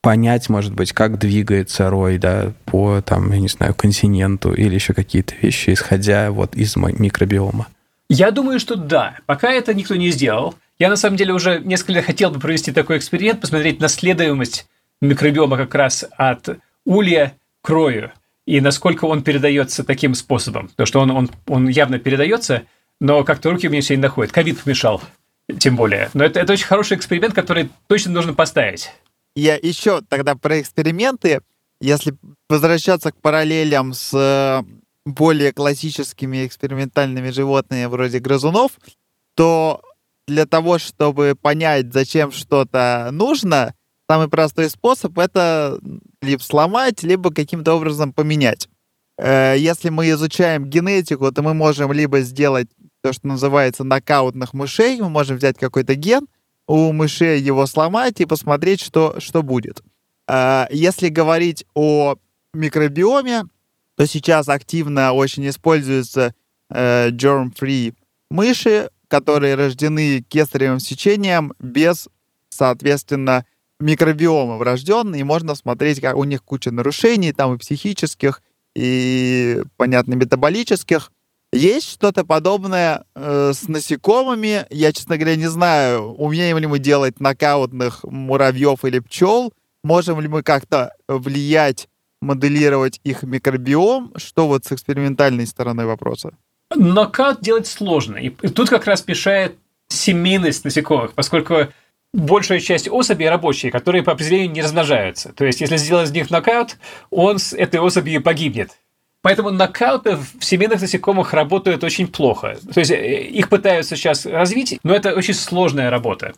понять, может быть, как двигается рой, да, по, там, я не знаю, континенту или еще какие-то вещи, исходя вот из микробиома? Я думаю, что да. Пока это никто не сделал. Я, на самом деле, уже несколько хотел бы провести такой эксперимент, посмотреть наследуемость микробиома как раз от улья к рою и насколько он передается таким способом. Потому что он, он, он явно передается, но как-то руки меня все не доходят. Ковид помешал, тем более. Но это, это очень хороший эксперимент, который точно нужно поставить. Я еще тогда про эксперименты. Если возвращаться к параллелям с э, более классическими экспериментальными животными вроде грызунов, то для того, чтобы понять, зачем что-то нужно, самый простой способ — это либо сломать, либо каким-то образом поменять. Э, если мы изучаем генетику, то мы можем либо сделать то, что называется нокаутных мышей, мы можем взять какой-то ген, у мышей его сломать и посмотреть, что, что будет. Э, если говорить о микробиоме, то сейчас активно очень используются э, germ-free мыши, которые рождены кесаревым сечением без, соответственно, микробиома врожденный, и можно смотреть, как у них куча нарушений, там и психических, и, понятно, метаболических. Есть что-то подобное э, с насекомыми. Я, честно говоря, не знаю, умеем ли мы делать нокаутных муравьев или пчел, можем ли мы как-то влиять, моделировать их микробиом, что вот с экспериментальной стороны вопроса? Нокаут делать сложно. И тут как раз мешает семейность насекомых, поскольку большая часть особей рабочие, которые по определению не размножаются. То есть, если сделать из них нокаут, он с этой особью погибнет. Поэтому нокауты в семейных насекомых работают очень плохо. То есть, э, их пытаются сейчас развить, но это очень сложная работа.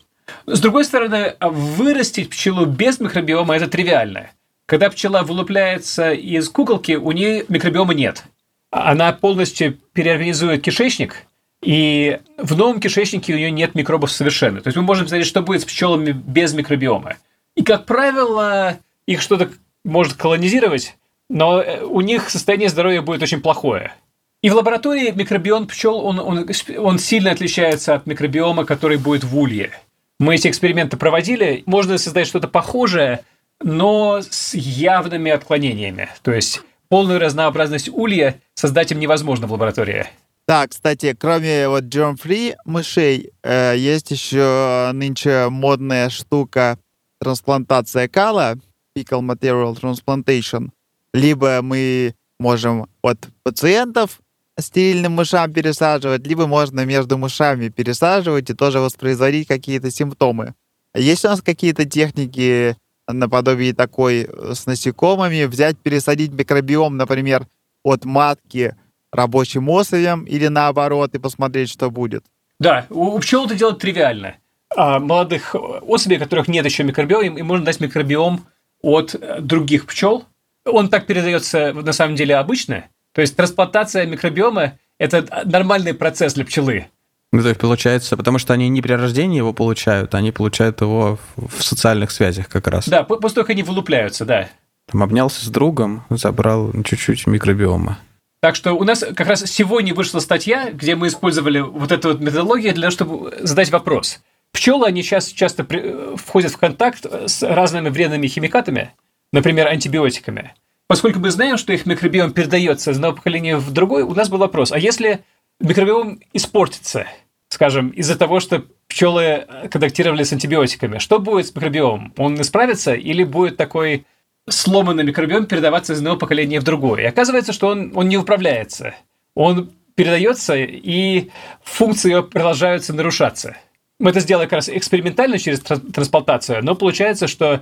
С другой стороны, вырастить пчелу без микробиома – это тривиально. Когда пчела вылупляется из куколки, у нее микробиома нет. Она полностью переорганизует кишечник – и в новом кишечнике у нее нет микробов совершенно. То есть мы можем сказать, что будет с пчелами без микробиома. И, как правило, их что-то может колонизировать, но э, у них состояние здоровья будет очень плохое. И в лаборатории микробиом пчел, он, он, он сильно отличается от микробиома, который будет в улье. Мы эти эксперименты проводили. Можно создать что-то похожее, но с явными отклонениями. То есть полную разнообразность улья создать им невозможно в лаборатории. Да, кстати, кроме вот germ-free мышей, э, есть еще нынче модная штука трансплантация кала, fecal material transplantation. Либо мы можем от пациентов стерильным мышам пересаживать, либо можно между мышами пересаживать и тоже воспроизводить какие-то симптомы. Есть у нас какие-то техники наподобие такой с насекомыми, взять, пересадить микробиом, например, от матки рабочим особям или наоборот, и посмотреть, что будет. Да, у, у пчел это делать тривиально. А молодых особей, у которых нет еще микробиома, им, им можно дать микробиом от э, других пчел. Он так передается на самом деле обычно. То есть трансплантация микробиома – это нормальный процесс для пчелы. Ну, то есть получается, потому что они не при рождении его получают, они получают его в социальных связях как раз. Да, после того, как они вылупляются, да. Там обнялся с другом, забрал чуть-чуть микробиома. Так что у нас как раз сегодня вышла статья, где мы использовали вот эту вот методологию для того, чтобы задать вопрос. Пчелы, они сейчас часто при, входят в контакт с разными вредными химикатами, например, антибиотиками. Поскольку мы знаем, что их микробиом передается из одного поколения в другое, у нас был вопрос, а если микробиом испортится, скажем, из-за того, что пчелы контактировали с антибиотиками, что будет с микробиомом? Он исправится или будет такой сломанный микробиом передаваться из одного поколения в другое? И оказывается, что он, он не управляется. Он передается, и функции продолжаются нарушаться. Мы это сделали как раз экспериментально через трансплантацию, но получается, что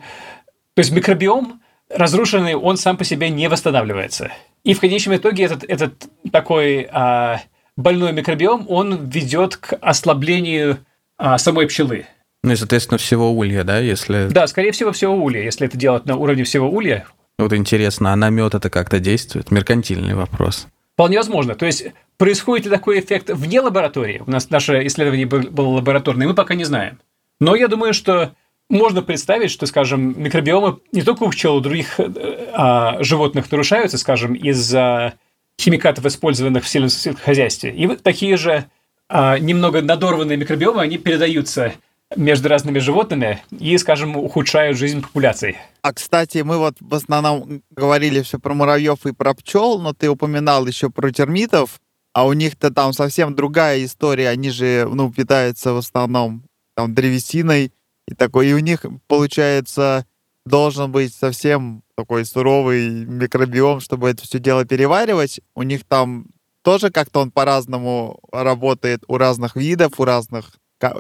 то есть микробиом разрушенный, он сам по себе не восстанавливается. И в конечном итоге этот, этот такой а, больной микробиом, он ведет к ослаблению а, самой пчелы. Ну и, соответственно, всего улья, да, если... Да, скорее всего, всего улья, если это делать на уровне всего улья. Вот интересно, а на мед это как-то действует? Меркантильный вопрос. Вполне возможно. То есть происходит ли такой эффект вне лаборатории? У нас наше исследование было лабораторное, мы пока не знаем. Но я думаю, что можно представить, что, скажем, микробиомы не только у пчел, у других э, а, животных нарушаются, скажем, из-за химикатов, использованных в сельском хозяйстве. И вот такие же а, немного надорванные микробиомы, они передаются между разными животными и, скажем, ухудшают жизнь популяций. А, кстати, мы вот в основном говорили все про муравьев и про пчел, но ты упоминал еще про термитов, а у них-то там совсем другая история. Они же, ну, питаются в основном там древесиной и такой. И у них, получается, должен быть совсем такой суровый микробиом, чтобы это все дело переваривать. У них там тоже как-то он по-разному работает у разных видов, у разных...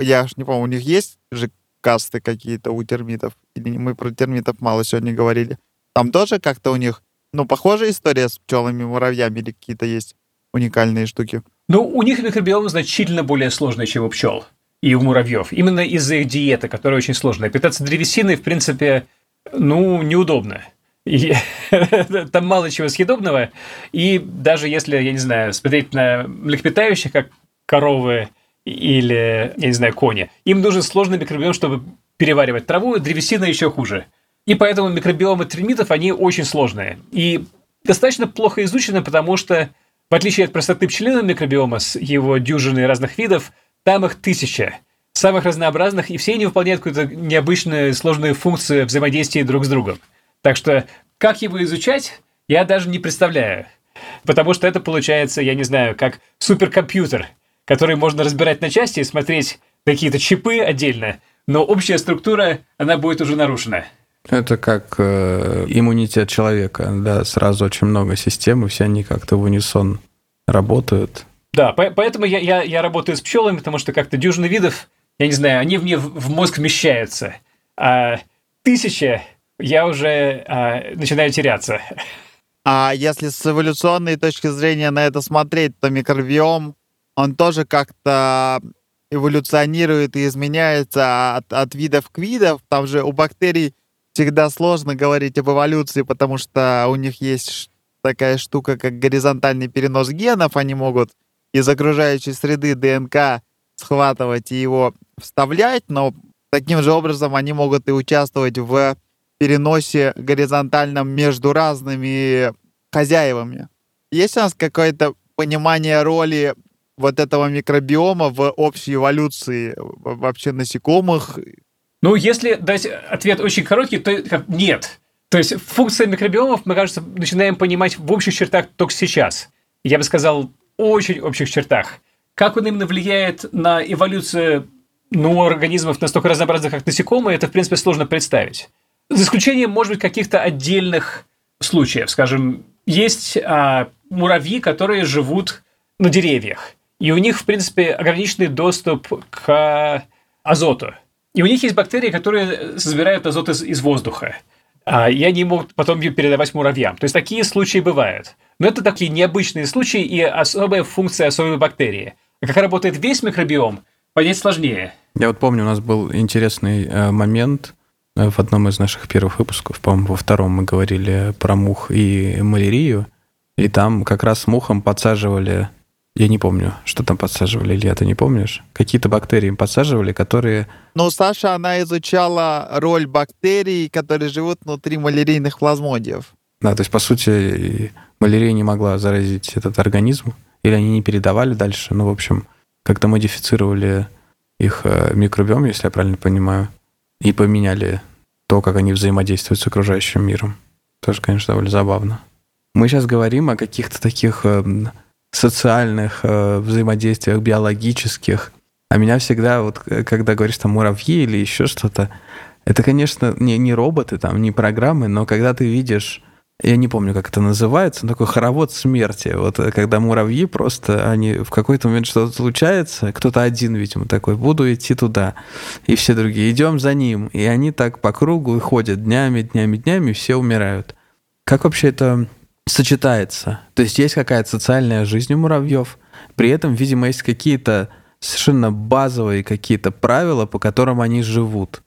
Я ж не помню, у них есть же касты какие-то у термитов? Или мы про термитов мало сегодня говорили? Там тоже как-то у них, ну, похожая история с пчелами, муравьями или какие-то есть уникальные штуки? Ну, у них микробиом значительно более сложный, чем у пчел и у муравьев. Именно из-за их диеты, которая очень сложная. Питаться древесиной, в принципе, ну, неудобно. И там мало чего съедобного. И даже если, я не знаю, смотреть на млекопитающих, как коровы или, я не знаю, кони, им нужен сложный микробиом, чтобы переваривать траву, древесина еще хуже. И поэтому микробиомы термитов, они очень сложные. И достаточно плохо изучены, потому что, в отличие от простоты пчелиного микробиома с его дюжиной разных видов, там их тысяча самых разнообразных, и все они выполняют какую-то необычную сложную функцию взаимодействия друг с другом. Так что как его изучать, я даже не представляю. Потому что это получается, я не знаю, как суперкомпьютер, который можно разбирать на части и смотреть какие-то чипы отдельно, но общая структура, она будет уже нарушена. Это как э, иммунитет человека, да, сразу очень много систем, и все они как-то в унисон работают. Да, поэтому я, я, я работаю с пчелами, потому что как-то дюжины видов, я не знаю, они мне в мозг вмещаются. А тысяча я уже а, начинаю теряться. А если с эволюционной точки зрения на это смотреть, то микробиом, он тоже как-то эволюционирует и изменяется от, от видов к видам. Там же у бактерий всегда сложно говорить об эволюции, потому что у них есть такая штука, как горизонтальный перенос генов. Они могут из окружающей среды ДНК схватывать и его вставлять, но таким же образом они могут и участвовать в переносе горизонтальном между разными хозяевами. Есть у нас какое-то понимание роли вот этого микробиома в общей эволюции вообще насекомых? Ну, если дать ответ очень короткий, то нет. То есть функция микробиомов, мы, кажется, начинаем понимать в общих чертах только сейчас. Я бы сказал, очень общих чертах. Как он именно влияет на эволюцию ну, организмов настолько разнообразных, как насекомые, это, в принципе, сложно представить. За исключением, может быть, каких-то отдельных случаев. Скажем, есть а, муравьи, которые живут на деревьях. И у них, в принципе, ограниченный доступ к азоту. И у них есть бактерии, которые забирают азот из, из воздуха. А, и они могут потом передавать муравьям. То есть такие случаи бывают. Но это такие необычные случаи и особая функция особой бактерии. А как работает весь микробиом, понять сложнее. Я вот помню, у нас был интересный э, момент э, в одном из наших первых выпусков, по-моему, во втором мы говорили про мух и малярию, и там как раз мухам подсаживали, я не помню, что там подсаживали, Илья, ты не помнишь? Какие-то бактерии им подсаживали, которые... Ну, Саша, она изучала роль бактерий, которые живут внутри малярийных плазмодиев. Да, то есть, по сути, малярия не могла заразить этот организм, или они не передавали дальше, ну, в общем, как-то модифицировали их э, микробиом, если я правильно понимаю, и поменяли то, как они взаимодействуют с окружающим миром. Тоже, конечно, довольно забавно. Мы сейчас говорим о каких-то таких э, социальных э, взаимодействиях, биологических. А меня всегда, вот когда говоришь там муравьи или еще что-то, это, конечно, не, не роботы, там, не программы, но когда ты видишь я не помню, как это называется, такой хоровод смерти. Вот э, когда муравьи просто, они в какой-то момент что-то случается, кто-то один, видимо, такой, буду идти туда. И все другие, идем за ним. И они так по кругу ходят днями, днями, днями, и все умирают. Как вообще это сочетается? То есть есть какая-то социальная жизнь у муравьев, при этом, видимо, есть какие-то совершенно базовые какие-то правила, по которым они живут.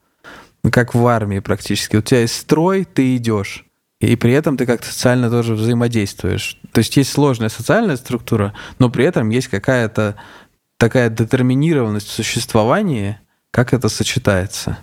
Как в армии практически. У тебя есть строй, ты идешь и при этом ты как-то социально тоже взаимодействуешь. То есть есть сложная социальная структура, но при этом есть какая-то такая детерминированность в существовании, как это сочетается.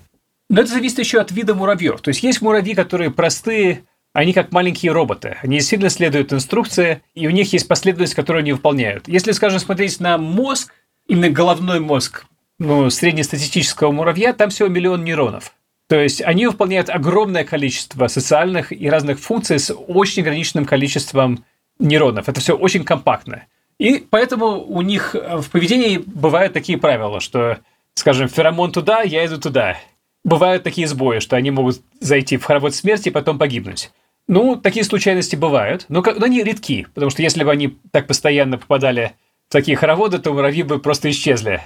Но это зависит еще от вида муравьев. То есть есть муравьи, которые простые, они как маленькие роботы. Они сильно следуют инструкции, и у них есть последовательность, которую они выполняют. Если, скажем, смотреть на мозг, именно головной мозг ну, среднестатистического муравья, там всего миллион нейронов. То есть они выполняют огромное количество социальных и разных функций с очень ограниченным количеством нейронов. Это все очень компактно. И поэтому у них в поведении бывают такие правила, что, скажем, феромон туда, я иду туда. Бывают такие сбои, что они могут зайти в хоровод смерти и потом погибнуть. Ну, такие случайности бывают, но, но они редки, потому что если бы они так постоянно попадали в такие хороводы, то муравьи бы просто исчезли.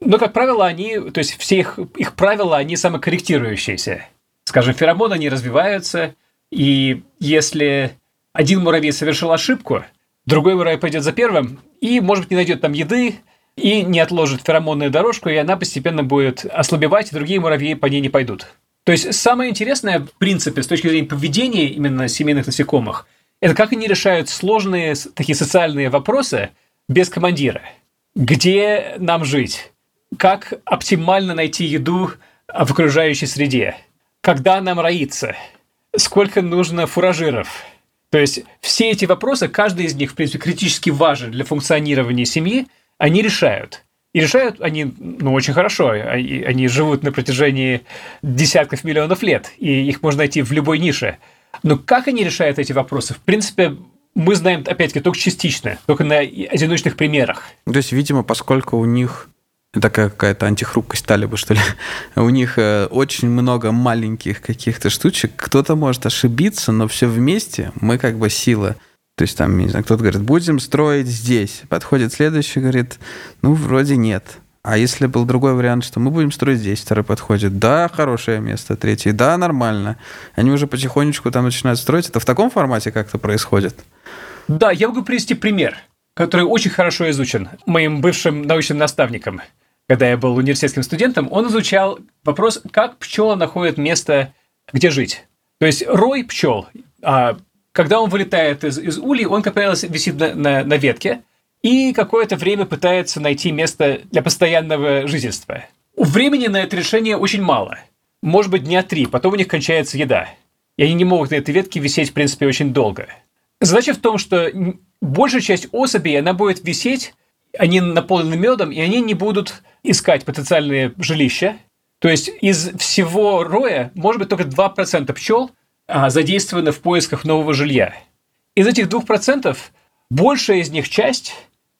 Но, как правило, они, то есть все их, их правила, они самокорректирующиеся. Скажем, феромоны, они развиваются, и если один муравей совершил ошибку, другой муравей пойдет за первым и, может быть, не найдет там еды, и не отложит феромонную дорожку, и она постепенно будет ослабевать, и другие муравьи по ней не пойдут. То есть самое интересное, в принципе, с точки зрения поведения именно семейных насекомых, это как они решают сложные такие социальные вопросы без командира. Где нам жить? Как оптимально найти еду в окружающей среде, когда нам роиться, сколько нужно фуражиров. То есть все эти вопросы, каждый из них, в принципе, критически важен для функционирования семьи, они решают. И решают они, ну, очень хорошо. Они, они живут на протяжении десятков миллионов лет, и их можно найти в любой нише. Но как они решают эти вопросы? В принципе, мы знаем, опять-таки, только частично, только на одиночных примерах. То есть, видимо, поскольку у них такая какая-то антихрупкость талиба, что ли. У них э, очень много маленьких каких-то штучек. Кто-то может ошибиться, но все вместе мы как бы сила. То есть там, не знаю, кто-то говорит, будем строить здесь. Подходит следующий, говорит, ну, вроде нет. А если был другой вариант, что мы будем строить здесь, второй подходит, да, хорошее место, третий, да, нормально. Они уже потихонечку там начинают строить. Это в таком формате как-то происходит? Да, я могу привести пример, который очень хорошо изучен моим бывшим научным наставником когда я был университетским студентом, он изучал вопрос, как пчела находит место, где жить. То есть рой пчел, а, когда он вылетает из, из ульи, он, как правило, висит на, на, на ветке и какое-то время пытается найти место для постоянного жительства. У времени на это решение очень мало. Может быть, дня три, потом у них кончается еда. И они не могут на этой ветке висеть, в принципе, очень долго. Задача в том, что большая часть особей, она будет висеть они наполнены медом, и они не будут искать потенциальные жилища. То есть из всего роя, может быть, только 2% пчел а, задействованы в поисках нового жилья. Из этих 2% большая из них часть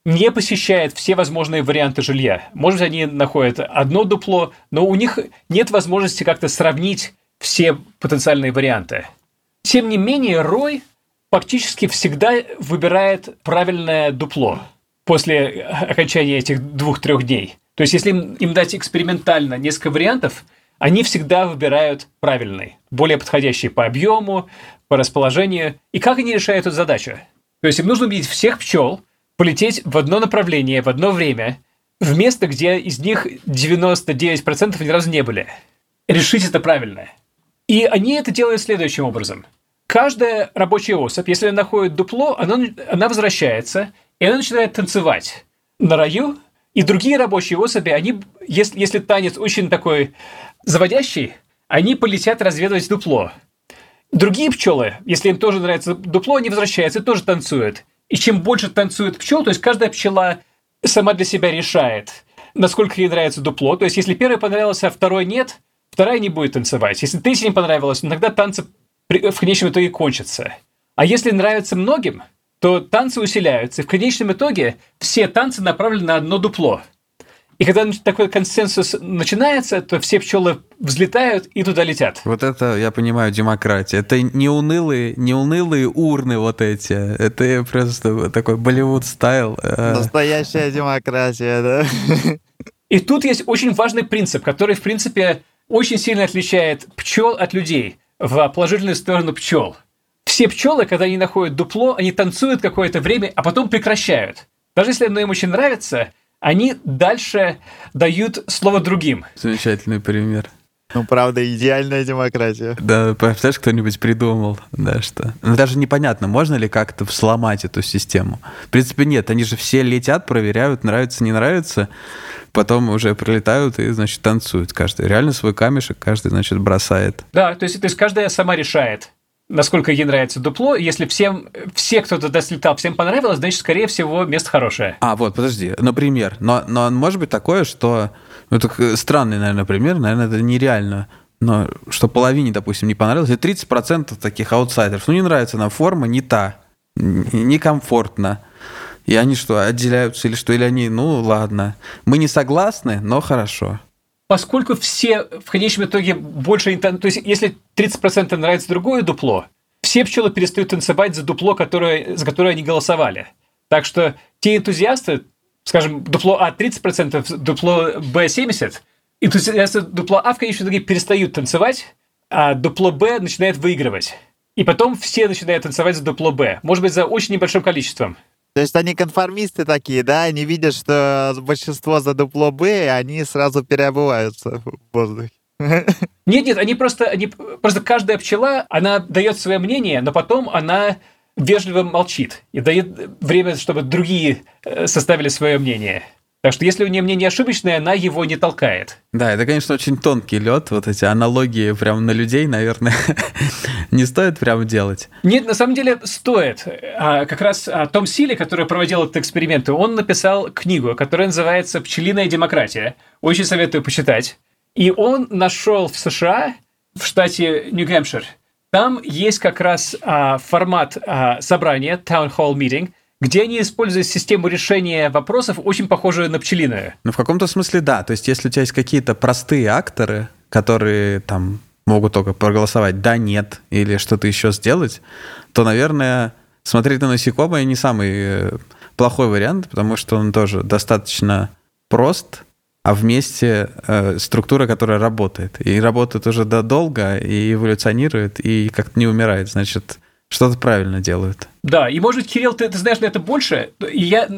не посещает все возможные варианты жилья. Может быть, они находят одно дупло, но у них нет возможности как-то сравнить все потенциальные варианты. Тем не менее, рой фактически всегда выбирает правильное дупло – после окончания этих двух-трех дней. То есть, если им, им дать экспериментально несколько вариантов, они всегда выбирают правильный, более подходящий по объему, по расположению. И как они решают эту задачу? То есть им нужно убедить всех пчел полететь в одно направление, в одно время, в место, где из них 99% ни разу не были. Решить это правильно. И они это делают следующим образом. Каждая рабочая особь, если она находит дупло, она, она возвращается – и она начинает танцевать на раю, и другие рабочие особи, они, если, если танец очень такой заводящий, они полетят разведывать дупло. Другие пчелы, если им тоже нравится дупло, они возвращаются и тоже танцуют. И чем больше танцует пчел, то есть каждая пчела сама для себя решает, насколько ей нравится дупло. То есть если первый понравился, а второй нет, вторая не будет танцевать. Если третий не понравилось, иногда танцы в конечном итоге кончатся. А если нравится многим – то танцы усиляются. И в конечном итоге все танцы направлены на одно дупло. И когда такой консенсус начинается, то все пчелы взлетают и туда летят. Вот это, я понимаю, демократия. Это не унылые, не унылые урны вот эти. Это просто такой Болливуд стайл. Э. Настоящая демократия, да. И тут есть очень важный принцип, который, в принципе, очень сильно отличает пчел от людей в положительную сторону пчел. Все пчелы, когда они находят дупло, они танцуют какое-то время, а потом прекращают. Даже если оно им очень нравится, они дальше дают слово другим. Замечательный пример. Ну, правда, идеальная демократия. Да, представляешь, кто-нибудь придумал, да, что... Ну, даже непонятно, можно ли как-то сломать эту систему. В принципе, нет, они же все летят, проверяют, нравится, не нравится, потом уже прилетают и, значит, танцуют каждый. Реально свой камешек каждый, значит, бросает. Да, то есть, то есть каждая сама решает насколько ей нравится дупло. Если всем, все, кто туда слетал, всем понравилось, значит, скорее всего, место хорошее. А, вот, подожди, например. Но, но может быть такое, что... Ну, это странный, наверное, пример, наверное, это нереально. Но что половине, допустим, не понравилось, и 30% таких аутсайдеров. Ну, не нравится нам форма, не та, некомфортно. И они что, отделяются или что? Или они, ну, ладно. Мы не согласны, но хорошо поскольку все в конечном итоге больше... То есть, если 30% нравится другое дупло, все пчелы перестают танцевать за дупло, которое, за которое они голосовали. Так что те энтузиасты, скажем, дупло А 30%, дупло Б 70%, энтузиасты дупло А в конечном итоге перестают танцевать, а дупло Б начинает выигрывать. И потом все начинают танцевать за дупло Б. Может быть, за очень небольшим количеством. То есть они конформисты такие, да? Они видят, что большинство за дупло Б, и они сразу переобуваются в воздухе. Нет, нет, они просто, они просто каждая пчела, она дает свое мнение, но потом она вежливо молчит и дает время, чтобы другие э, составили свое мнение. Так что если у нее мнение ошибочное, она его не толкает. Да, это, конечно, очень тонкий лед. Вот эти аналогии прям на людей, наверное, не стоит прям делать. Нет, на самом деле стоит. А, как раз а, Том Сили, который проводил этот эксперимент, он написал книгу, которая называется «Пчелиная демократия». Очень советую почитать. И он нашел в США, в штате Нью-Гэмпшир, там есть как раз а, формат а, собрания, Town Hall Meeting, где они используют систему решения вопросов, очень похожую на пчелиную. Ну, в каком-то смысле да. То есть, если у тебя есть какие-то простые акторы, которые там могут только проголосовать «да», «нет» или что-то еще сделать, то, наверное, смотреть на насекомое не самый э, плохой вариант, потому что он тоже достаточно прост, а вместе э, структура, которая работает. И работает уже долго, и эволюционирует, и как-то не умирает. Значит, что-то правильно делают. Да, и может, Кирилл, ты, ты знаешь на это больше. Я,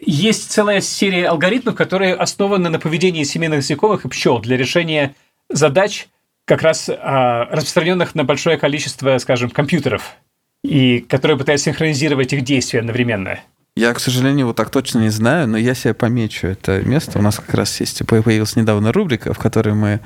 есть целая серия алгоритмов, которые основаны на поведении семейных насекомых и пчел для решения задач, как раз а, распространенных на большое количество, скажем, компьютеров, и которые пытаются синхронизировать их действия одновременно. Я, к сожалению, вот так точно не знаю, но я себе помечу это место. У нас как раз есть, появилась недавно рубрика, в которой мы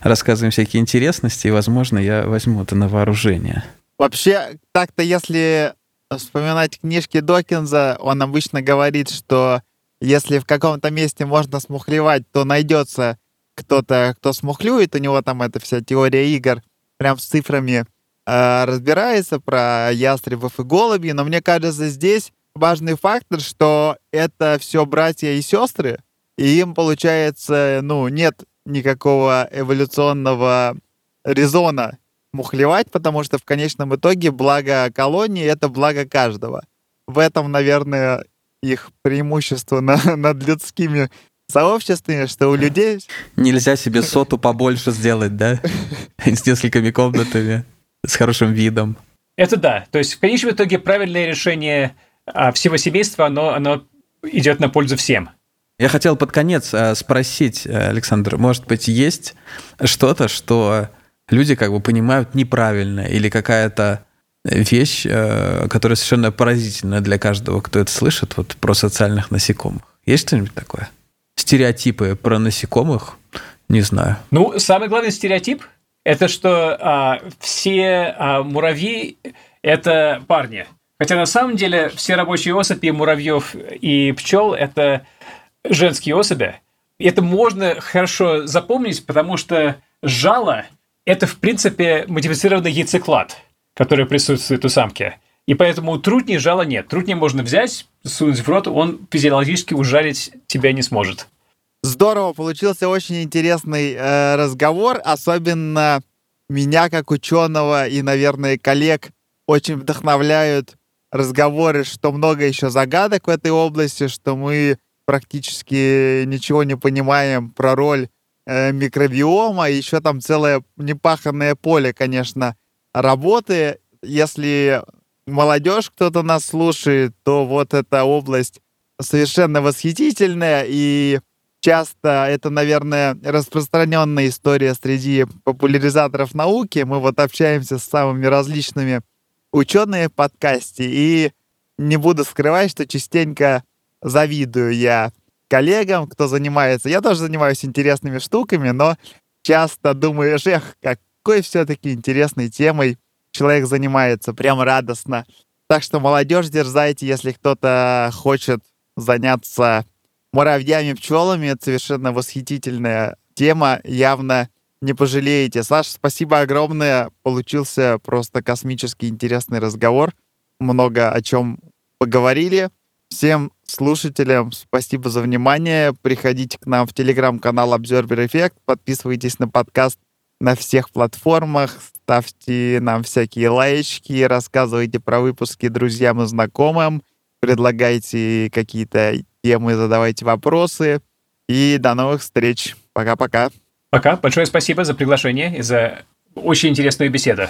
рассказываем всякие интересности, и, возможно, я возьму это на вооружение. Вообще, так-то, если вспоминать книжки Докинза, он обычно говорит, что если в каком-то месте можно смухлевать, то найдется кто-то, кто смухлюет. У него там эта вся теория игр прям с цифрами э, разбирается про ястребов и голуби. Но мне кажется, здесь важный фактор, что это все братья и сестры, и им, получается, ну, нет никакого эволюционного резона мухлевать, потому что в конечном итоге благо колонии — это благо каждого. В этом, наверное, их преимущество на, над людскими сообществами, что у людей... Нельзя себе соту побольше сделать, да? С несколькими комнатами, с хорошим видом. Это да. То есть в конечном итоге правильное решение всего семейства, оно, оно идет на пользу всем. Я хотел под конец а, спросить, Александр, может быть, есть что-то, что люди как бы понимают неправильно или какая-то вещь, э, которая совершенно поразительна для каждого, кто это слышит, вот про социальных насекомых. Есть что-нибудь такое? Стереотипы про насекомых? Не знаю. Ну, самый главный стереотип – это что а, все а, муравьи – это парни. Хотя на самом деле все рабочие особи муравьев и пчел – это женские особи. И это можно хорошо запомнить, потому что жало – это, в принципе, модифицированный яйцеклад, который присутствует у самки. И поэтому трутни жала нет. Трутни можно взять, сунуть в рот, он физиологически ужалить тебя не сможет. Здорово, получился очень интересный э, разговор, особенно меня как ученого и, наверное, коллег очень вдохновляют разговоры, что много еще загадок в этой области, что мы практически ничего не понимаем про роль э, микробиома, еще там целое непаханное поле, конечно, работы. Если молодежь кто-то нас слушает, то вот эта область совершенно восхитительная, и часто это, наверное, распространенная история среди популяризаторов науки. Мы вот общаемся с самыми различными учеными в подкасте, и не буду скрывать, что частенько завидую я коллегам, кто занимается. Я тоже занимаюсь интересными штуками, но часто думаю, эх, какой все-таки интересной темой человек занимается, прям радостно. Так что молодежь дерзайте, если кто-то хочет заняться муравьями, пчелами. Это совершенно восхитительная тема. Явно не пожалеете. Саша, спасибо огромное. Получился просто космически интересный разговор. Много о чем поговорили. Всем слушателям спасибо за внимание. Приходите к нам в телеграм-канал Observer Effect. Подписывайтесь на подкаст на всех платформах. Ставьте нам всякие лайки, рассказывайте про выпуски друзьям и знакомым. Предлагайте какие-то темы, задавайте вопросы. И до новых встреч. Пока-пока. Пока. Большое спасибо за приглашение и за очень интересную беседу.